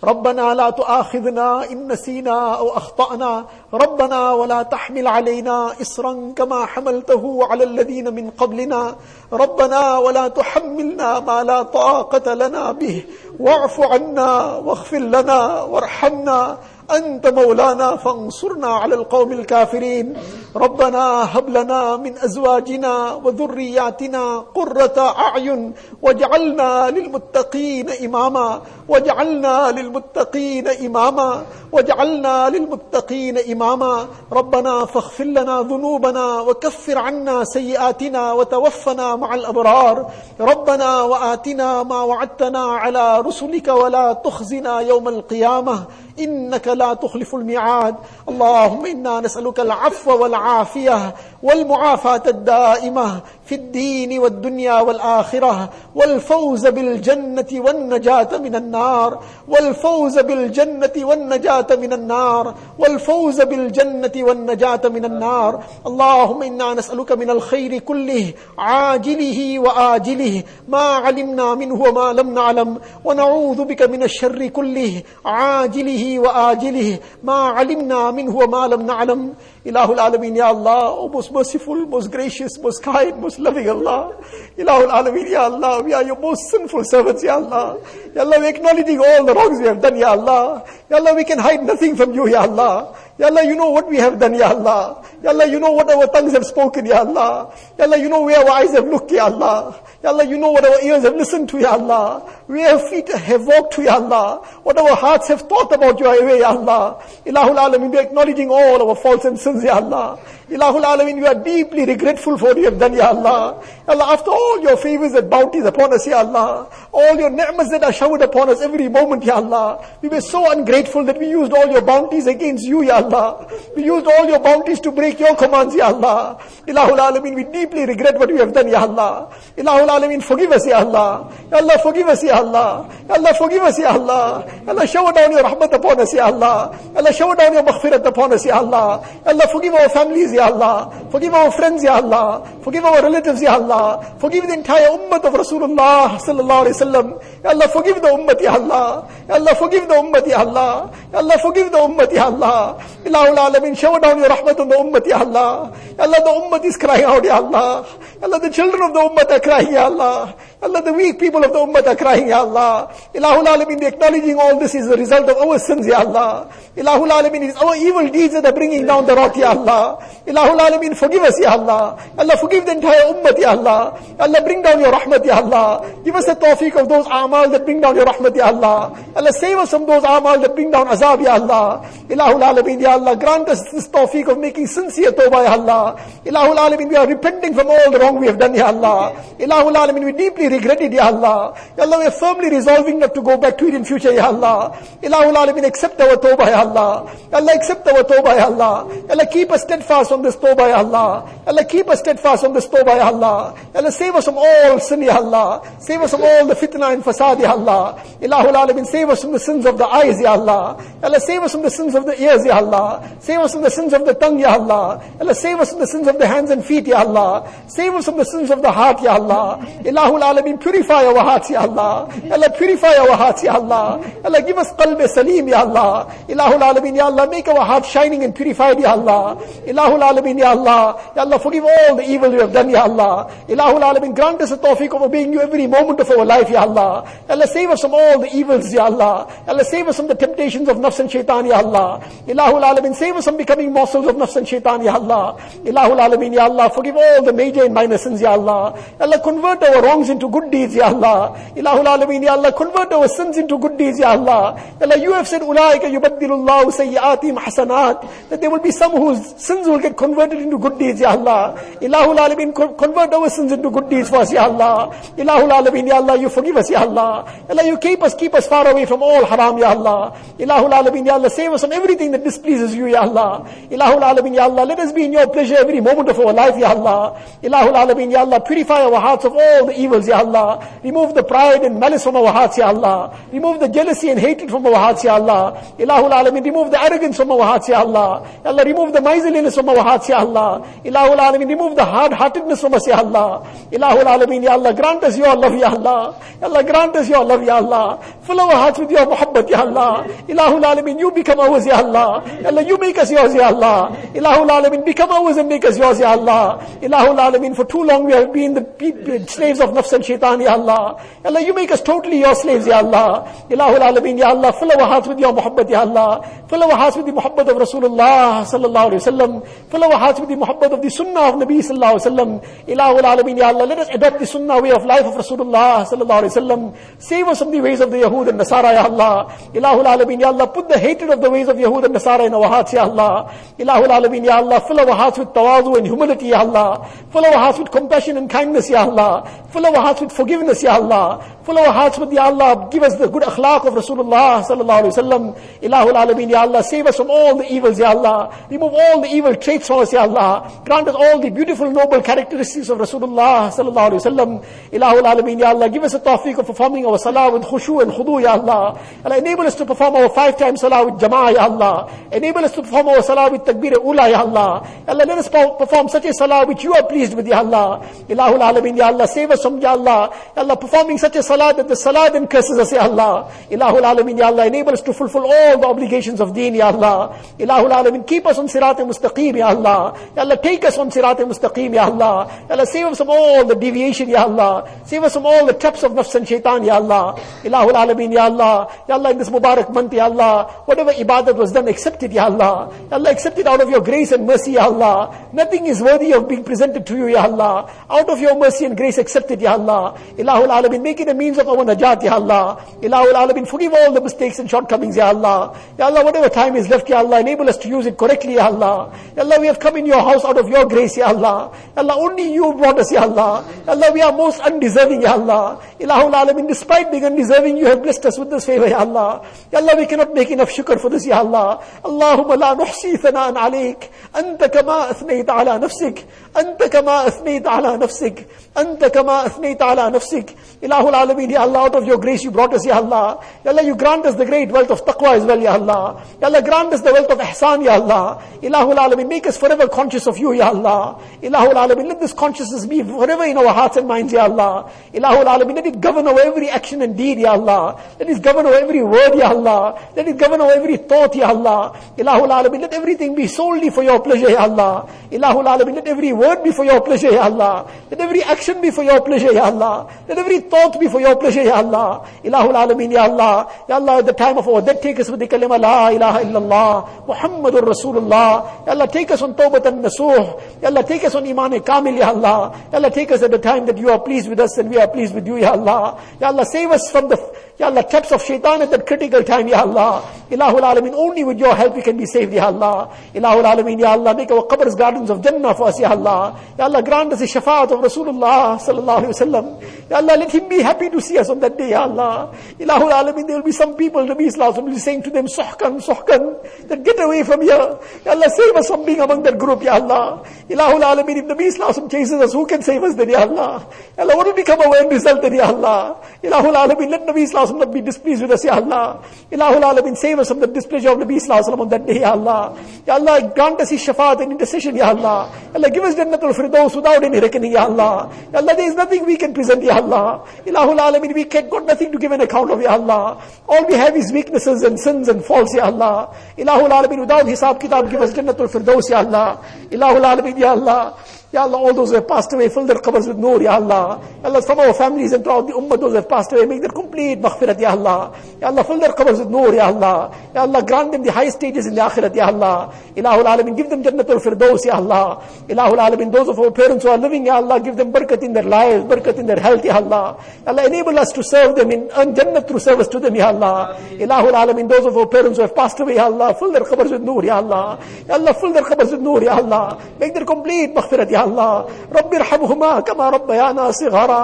ربنا لا تؤاخذنا ان نسينا او اخطانا ربنا ولا تحمل علينا اصرا كما حملته على الذين من قبلنا. ربنا ولا تحملنا ما لا طاقه لنا به. واعف عنا واغفر لنا وارحمنا. أنت مولانا فانصرنا على القوم الكافرين. ربنا هب لنا من أزواجنا وذرياتنا قرة أعين واجعلنا للمتقين إماما. واجعلنا للمتقين إماما. واجعلنا للمتقين إماما. ربنا فاغفر لنا ذنوبنا وكفر عنا سيئاتنا وتوفنا مع الأبرار. ربنا وآتنا ما وعدتنا على رسلك ولا تخزنا يوم القيامة. إنك لا تخلف الميعاد. اللهم إنا نسألك العفو والعافية والمعافاة الدائمة. في الدين والدنيا والآخرة والفوز بالجنة والنجاة من النار والفوز بالجنة والنجاة من النار والفوز بالجنة والنجاة من النار. اللهم إنا نسألك من الخير كله عاجله وآجله ما علمنا منه وما لم نعلم ونعوذ بك من الشر كله عاجله وآجله ما علمنا منه وما لم نعلم. Alameen, Ya Allah, oh most merciful, most gracious, most kind, most loving Allah. Ilahul Alameen, Ya Allah, we are your most sinful servants, Ya Allah. Ya Allah, we're acknowledging all the wrongs we have done, Ya Allah. Ya Allah, we can hide nothing from you, Ya Allah. Ya Allah, you know what we have done, Ya Allah. Ya Allah, you know what our tongues have spoken, Ya Allah. Ya Allah, you know where our eyes have looked, Ya Allah. Ya Allah, you know what our ears have listened to, Ya Allah. Where our feet have walked to, Ya Allah. What our hearts have thought about your way, Ya Allah. Ilahul Alameen, we are acknowledging all our faults and sins, Ya Allah. Ilahul Alameen, we are deeply regretful for what you have done, Ya Allah. Ya Allah, after all your favors and bounties upon us, Ya Allah. All your ni'mas that are showered upon us every moment, Ya Allah. We were so ungrateful that we used all your bounties against you, Ya Allah. We used all your bounties to break your commands, Ya Allah. Ilahul Alameen, we deeply regret what we have done, Ya Allah. Ilahul Alameen, forgive us, Ya Allah. Ya Allah, forgive us, Ya Allah. Ya Allah, forgive us, Ya Allah. Ya Allah, shower down your rahmat upon us, Ya Allah. Ya Allah, shower down your maghfirat upon us, Ya Allah. Ya Allah, forgive our families, Ya Allah. Forgive our friends, Ya Allah. Forgive our relatives, Ya Allah. Forgive the entire ummah of Rasulullah sallallahu alayhi wasallam. Ya Allah, forgive the ummah, Ya Allah. Ya Allah, forgive the ummah, Ya Allah. Allah. Ya Allah, forgive the ummah, Ya Allah. Ilahul Alameen, shower down your rahmat on the ummah, Ya Allah. Ya Allah, the ummah is crying out, Ya Allah. Ya Allah, the children of the ummah are crying, Ya Allah. Allah, the weak people of the ummah are crying, Ya Allah. Ilahul Alameen, the acknowledging all this is a result of our sins, Ya Allah. Ilahul Alameen, it is our evil deeds that are bringing down the wrath, Ya Allah. Ilahul Alameen, forgive us, Ya Allah. Allah, forgive the entire ummah, Ya Allah. Allah, bring down your rahmat, Ya Allah. Give us the tawfiq of those amal that bring down your rahmat, Ya Allah. Allah, save us from those amal that bring down azab, Ya Allah. Ilahul Alameen, Ya Allah, grant us this tawfiq of making sincere tawbah, Ya Allah. Ilahul Alameen, we are repenting from all the wrong we have done, Ya Allah. Ilahul Alameen, we deeply deeply regret it, Ya Allah. Ya Allah, we are firmly resolving not to go back to it in future, Ya Allah. Ilahul Alamin, accept our tawbah, Ya Allah. Ya Allah, accept our tawbah, Ya Allah. Ya Allah, keep us steadfast on this tawbah, Ya Allah. Ya Allah, keep us steadfast on this tawbah, Ya Allah. Ya Allah, save us from all sin, Ya Allah. Save us from all the fitna and fasad, Ya Allah. Ilahul Alamin, save us from the sins of the eyes, Ya Allah. Ya Allah, save us from the sins of the ears, Ya Allah. Save us from the sins of the tongue, Ya Allah. Ya Allah, save us from the sins of the hands and feet, Ya Allah. Save us from the sins of the heart, Ya Allah. Ilahul Alamin, purify our hearts, Ya Allah. Allah, purify our hearts, Ya Allah. Allah, give us qalb salim, Ya Allah. Ilahul Alamin, Ya Allah, make our hearts shining and purified, Ya Allah. Ilahul Alamin, Ya Allah. Ya Allah, forgive all the evil we have done, Ya Allah. Ilahul Alamin, grant us the tawfiq of obeying you every moment of our life, Ya Allah. Allah, save us from all the evils, Ya Allah. Allah, save us from the temptations of nafs and shaitan, Ya Allah. Ilahul Alamin, save us from becoming morsels of nafs and shaitan, Ya Allah. Ilahul Alamin, Ya Allah, forgive all the major and minor sins, Ya Allah. Allah, convert our wrongs into good deeds, Ya Allah. Ilahul Alamin, Ya Allah, convert our sins into good deeds, Ya Allah. Ya Allah, you have said, Ulaika yubaddilullahu sayyiatim hasanat, that there will be some whose sins will get converted into good deeds, Ya Allah. Ilahul Alamin, con- convert our sins into good deeds for us, Ya Allah. Ilahul Alamin, Ya Allah, you forgive us, Ya Allah. Ya Allah, you keep us, keep us far away from all haram, Ya Allah. Ilahul Alamin, Ya Allah, save us from everything that displeases you, Ya Allah. Ilahul Alamin, Ya Allah, let us be in your pleasure every moment of our life, Ya Allah. Ilahul Alamin, Ya Allah, purify our hearts of all the evils, Ya Allah. Remove the pride and malice from our hearts, Ya Allah. Remove the jealousy and hatred from our hearts, Ya Allah. Ilahul Alamin, remove the arrogance from our hearts, Ya Allah. Ya Allah, remove the miserliness from our hearts, Ya Allah. Ilahul Alamin, remove the hard-heartedness from us, Ya Allah. Ilahul Alamin, Ya Allah, grant us your love, Ya Allah. Ya Allah, grant us your love, Ya Allah. Fill our hearts with your muhabbat, Ya Allah. Ilahul Alamin, you become ours, Ya Allah. Ya Allah, you make us yours, Ya Allah. Ilahul Alamin, become ours and make us yours, Ya Allah. Ilahul Alamin, for too long we have been the slaves of nafs and shaitan, Ya Allah. Ya Allah, you make us totally your slaves, Ya Allah. Ilahul Alamin, Ya Allah, fill our hearts with your muhabbat, Ya Allah. Fill our hearts with the muhabbat of Rasulullah sallallahu alayhi wa sallam. Fill our hearts with the muhabbat of the sunnah of Nabi sallallahu alayhi wa sallam. Ilahul Alamin, Ya Allah, let us adopt the sunnah way of life of Rasulullah sallallahu alayhi wa sallam. Save us from the ways of the Yahud and Nasara, Ya Allah. Ilahul Alamin, Ya Allah, put the hatred of the ways of Yahud and Nasara in our hearts, Ya Allah. Ilahul Alamin, Ya Allah, fill our hearts with tawadu and humility, Ya Allah. Fill our hearts with compassion and kindness, Ya Allah. Fill our hearts with forgiveness, Ya Allah. Fill our hearts with, Ya Allah, give us the good akhlaq of Rasulullah sallallahu alayhi wa. Ilahul Alamin, Ya Allah, save us from all the evils, Ya Allah. Remove all the evil traits from us, Ya Allah. Grant us all the beautiful, noble characteristics of Rasulullah sallallahu alayhi wa. Ilahul Alamin, Ya Allah, give us a tawfiq of performing our salah with khushu and khudu, Ya Allah. Allah, enable us to perform our five times salah with jama'ah, Ya Allah. Enable us to perform our salah with takbir ula, Ya Allah. Allah, let us perform such a salah which you are pleased with, Ya Allah. Ilahul Alamin, Ya Allah, save us from, Ya Allah. Ya Allah, performing such a salah that the salah then curses us, Ya Allah. Ilahul Alamin, Ya Allah, enable us to fulfill all the obligations of deen, Ya Allah. Ilahul Alamin, keep us on sirat mustaqim, Ya Allah. Ya Allah, take us on sirat mustaqim, Ya Allah. Ya Allah, save us from all the deviation, Ya Allah. Save us from all the traps of nafs and shaitan, Ya Allah. Ilahul Alamin, Ya Allah. Ya Allah, in this Mubarak month, Ya Allah, whatever ibadat was done, accept it, Ya Allah. Ya Allah, accept it out of your grace and mercy, Ya Allah. Nothing is worthy of being presented to you, Ya Allah. Out of your mercy and grace, accept it, Ya Allah. Ilahul Alamin, make it a means of our najat, Ya Allah. Ilahul Alamin, forgive all the mistakes and shortcomings, Ya Allah. Ya Allah, whatever time is left, Ya Allah, enable us to use it correctly, Ya Allah. Ya Allah, we have come in your house out of your grace, Ya Allah. Ya Allah, only you brought us, Ya Allah. Ya Allah, we are most undeserving, Ya Allah. Ilahul Alamin, despite being undeserving, you have blessed us with this favor, Ya Allah. Ya Allah, we cannot make enough shukr for this, Ya Allah. Allahumma la nuhsi thana'an alayk. Anta kama athnayta ala nafsik. Anta kama athnayta ala nafsik. Anta kama athnayta ala nafsik. Ilahul Alamin, Ya Allah, out of your grace you brought us, Ya Allah. Ya Allah, you grant us the great wealth of taqwa as well, Ya Allah. Ya Allah, grant us the wealth of ihsan, Ya Allah. Ilahul Alamin, make us forever conscious of you, Ya Allah. Ilahul Alamin, let this consciousness be forever in our hearts and minds, Ya Allah. Ilahul Alamin, let it govern our every action and deed, Ya Allah. Let it govern our every word, Ya Allah. Let it govern our every thought, Ya Allah. Ilahul Alamin, let everything be solely for your pleasure, Ya Allah. Ilahul Alamin, let every word be for your pleasure, Ya Allah. Let every action be for your pleasure, Ya Allah. Let every thought be for your pleasure, Ya Allah. Ilahul Alamin, Ya Allah. Ya Allah, at the time of our death, take us with the kalima, La ilaha illallah, Muhammadur Rasulullah. Ya Allah, take us on tawbat and nasuh. Ya Allah, take us on iman kamil, Ya Allah. Ya Allah, take us at the time that you are pleased with us and we are pleased with you, Ya Allah. Ya Allah, save us from the Ya Allah, traps of shaitan at that critical time, Ya Allah. Ilahul Alameen, only with your help we can be saved, Ya Allah. Ilahul Alameen, Ya Allah, make our qabrs gardens of Jannah for us, Ya Allah. Ya Allah, grant us the shafaat of Rasulullah sallallahu alayhi Wasallam. Ya Allah, let him be happy to see us on that day, Ya Allah. Ilahul Alameen, there will be some people, Nabi Islam will be saying to them, Suhkan, Suhkan, that get away from here. Ya Allah, save us from being among that group, Ya Allah. Ilahul Alameen, if Nabi Islam chases us, who can save us then, Ya Allah? Ya Allah, what will become our end result then, Ya Allah? Ilahul Alameen, let Nabi Islam not be displeased with us, Ya Allah. Ilahul Alameen, save us from the displeasure of Nabi Islam on that day, Ya Allah. Ya Allah, grant us his shafaat and intercession, Ya Allah. Ya Allah, give us Jannatul Firdaus without any reckoning, Ya Allah. Ya Allah, there is nothing we can present, Ya Allah. Ilahul Alameen, we can, got nothing to give an account of, Ya Allah. All we have is weaknesses and sins and faults, Ya Allah. Ilahul Alameen, without hisab kitab, give us Jannatul Firdaus, Ya Allah. Ilahul Alameen, Ya Allah. Ya Allah, all those who have passed away, fill their qabrs with nur, Ya Allah. Ya Allah, from our families and throughout the ummah, those who have passed away, make their complete maghfirat, Ya Allah. Ya Allah, fill their qabrs with nur, Ya Allah. Ya Allah, grant them the highest stages in the akhirat, Ya Allah. Ilahul Alamin, give them Jannatul Firdaus, Ya Allah. Ilahul Alamin, those of our parents who are living, Ya Allah, give them barakat in their lives, barakat in their health, Ya Allah. Ya Allah, enable us to serve them in earn Jannat through service to them, Ya Allah. Ilahul Alamin, those of our parents who have passed away, Ya Allah, fill their qabrs with nur, Ya Allah. Ya Allah, fill their qabrs with nur, Ya Allah. Make their complete maghfirat, Ya یا رب ارحمہما کما ربیانا صغارا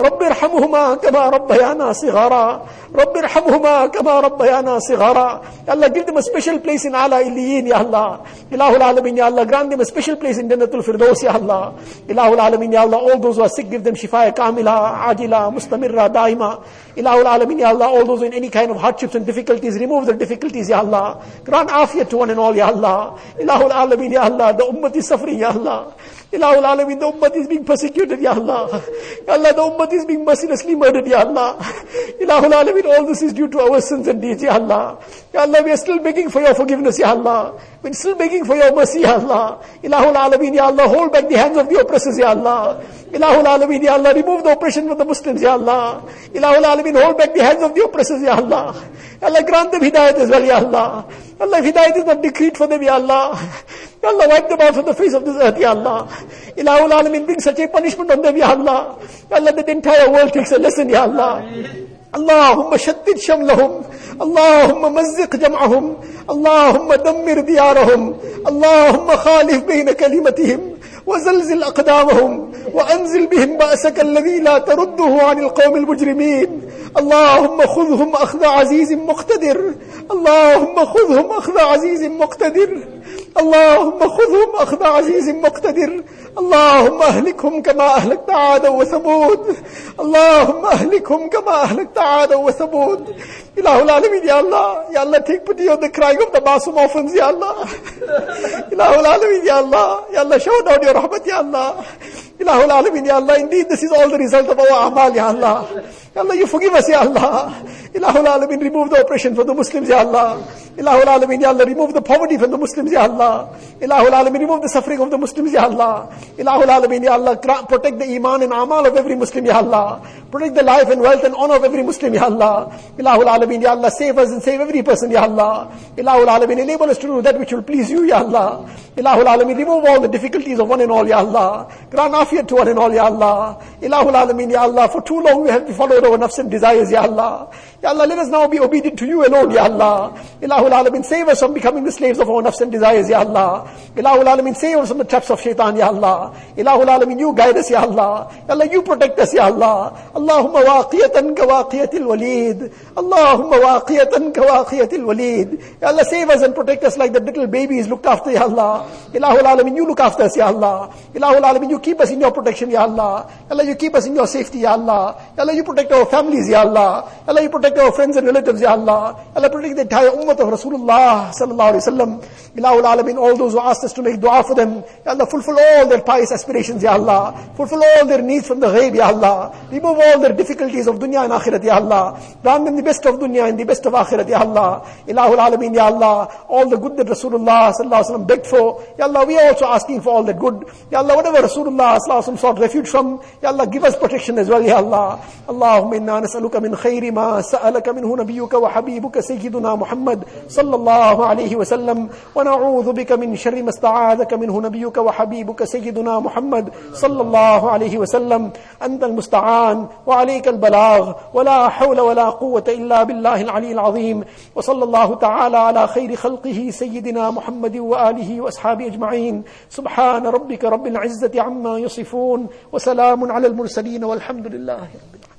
رب ارحمہما کما ربیانا صغارا رب ارحمہما کما ربیانا صغارا اللہ give them a special place in ala illiyin یا اللہ الہ العالمین یا اللہ grant them a special place in جنت الفردوس یا اللہ الہ العالمین یا اللہ all those who are sick give them شفاء کاملہ عاجلہ مستمرہ دائمہ الہ العالمین یا اللہ all those in any kind of hardships and difficulties remove their difficulties یا اللہ grant afiyat to one and all یا اللہ الہ العالمین یا اللہ the ummah is suffering یا اللہ Ilahul Alameen, the ummah is being persecuted, Ya Allah. Ya Allah, the ummah is being mercilessly murdered, Ya Allah. Ilahul Alameen, all this is due to our sins and deeds, Ya Allah. Ya Allah, we are still begging for your forgiveness, Ya Allah. We're still begging for your mercy, Ya Allah. Ilahul Alameen, Ya Allah, hold back the hands of the oppressors, Ya Allah. Ilahul Alameen, Ya Allah, remove the oppression from the Muslims, Ya Allah. Ilahul Alameen, hold back the hands of the oppressors, Ya Allah. Ya Allah, grant them hidayat as well, Ya Allah. Allah, if hidayat is not decreed for them, Ya Allah. Ya Allah, wipe them out from the face of this earth, Ya Allah. Ilahul Alameen, bring such a punishment on them, Ya Allah. Ya Allah, that the entire world takes a lesson, Ya Allah. اللهم شتت شملهم اللهم مزق جمعهم اللهم دمر ديارهم اللهم خالف بين كلمتهم وزلزل أقدامهم وأنزل بهم بأسك الذي لا ترده عن القوم المجرمين اللهم خذهم أخذ عزيز مقتدر. اللهم خذهم أخذ عزيز مقتدر. اللهم خذهم أخذ عزيز مقتدر. اللهم أهلكهم كما أهلكت عادا وثمود. اللهم أهلكهم كما أهلكت عادا وثمود. إله العالمين يا الله. يا الله take pity on the crying يا الله. إله العالمين يا الله. يا الله down your rahmat يا الله. Ilahul Alamin, Ya Allah, indeed this is all the result of our amal, Ya Allah. Ya Allah, you forgive us, Ya Allah. Ilahul Alamin, remove the oppression from the Muslims, Ya Allah. Ilahul Alamin, Ya Allah, remove the poverty from the Muslims, Ya Allah. Ilahul Alamin, remove the suffering of the Muslims, Ya Allah. Ilahul Alamin, Ya Allah, protect the iman and amal of every Muslim, Ya Allah. Protect the life and wealth and honor of every Muslim, Ya Allah. Ilahul Alamin, Ya Allah, save us and save every person, Ya Allah. Ilahul Alamin, enable us to do that which will please you, Ya Allah. Ilahul Alamin, remove all the difficulties of one and all, Ya Allah. Grant afiyat to one and all, Ya Allah. Ilahul Alamin, Ya Allah, for too long we have followed our nafs and desires, Ya Allah. Ya Allah, let us now be obedient to you alone, Ya Allah. Ilahul Alamin, save us from becoming the slaves of our nafs and desires, Ya Allah. Ilahul Alamin, save us from the traps of shaitan, Ya Allah. Ilahul Alamin, you guide us, Ya Allah. Ya Allah, you protect us, Ya Allah. Allahumma waqiyatan ka waqiyatil walid. Allahumma waqiyatan ka waqiyatil walid. Ya Allah, save us and protect us like the little babies looked after, Ya Allah. Ilahul Alamin, you look after us, Ya Allah. Ilahul Alamin, you keep us in your protection, Ya Allah. Allah, you keep us in your safety, Ya Allah. Allah, you protect our families, Ya Allah. Allah, you protect our friends and relatives, Ya Allah. Allah, protect the entire ummah of Rasulullah sallallahu alayhi wa sallam. Ilahul Alamin, all those who asked us to make dua for them. Ya Allah, fulfill all their pious aspirations, Ya Allah. Fulfill all their needs from the ghaib, Ya Allah. Remove all their difficulties of dunya and akhirat, Ya Allah. Grant them the best of dunya and the best of akhirat, Ya Allah. Ilahul Alamin, Ya Allah. All the good that Rasulullah sallallahu alayhi wa sallam begged for. Ya Allah, we are also asking for all that good. Ya Allah, whatever Rasulullah some sort of refuge from. Ya Allah, give us protection as well, Ya Allah. Allahumma inna nas'aluka min khayri ma sa'alaka minhu nabiyyuka wa habibuka sayyiduna Muhammad sallallahu alayhi wa sallam. Wa na'udhu bika min sharri ma sta'adaka minhu nabiyyuka wa habibuka sayyiduna Muhammad sallallahu alayhi wa sallam. Anta al-musta'an wa alayka al-balagh wa la hawla wa la quwwata illa billahi al-ali al-azim. Wa sallallahu ta'ala ala khayri khalqihi sayyidina Muhammad wa alihi wa ashabi ajma'in. Subhana rabbika rabbil izzati amma yusuf يصفون وسلام على المرسلين والحمد لله رب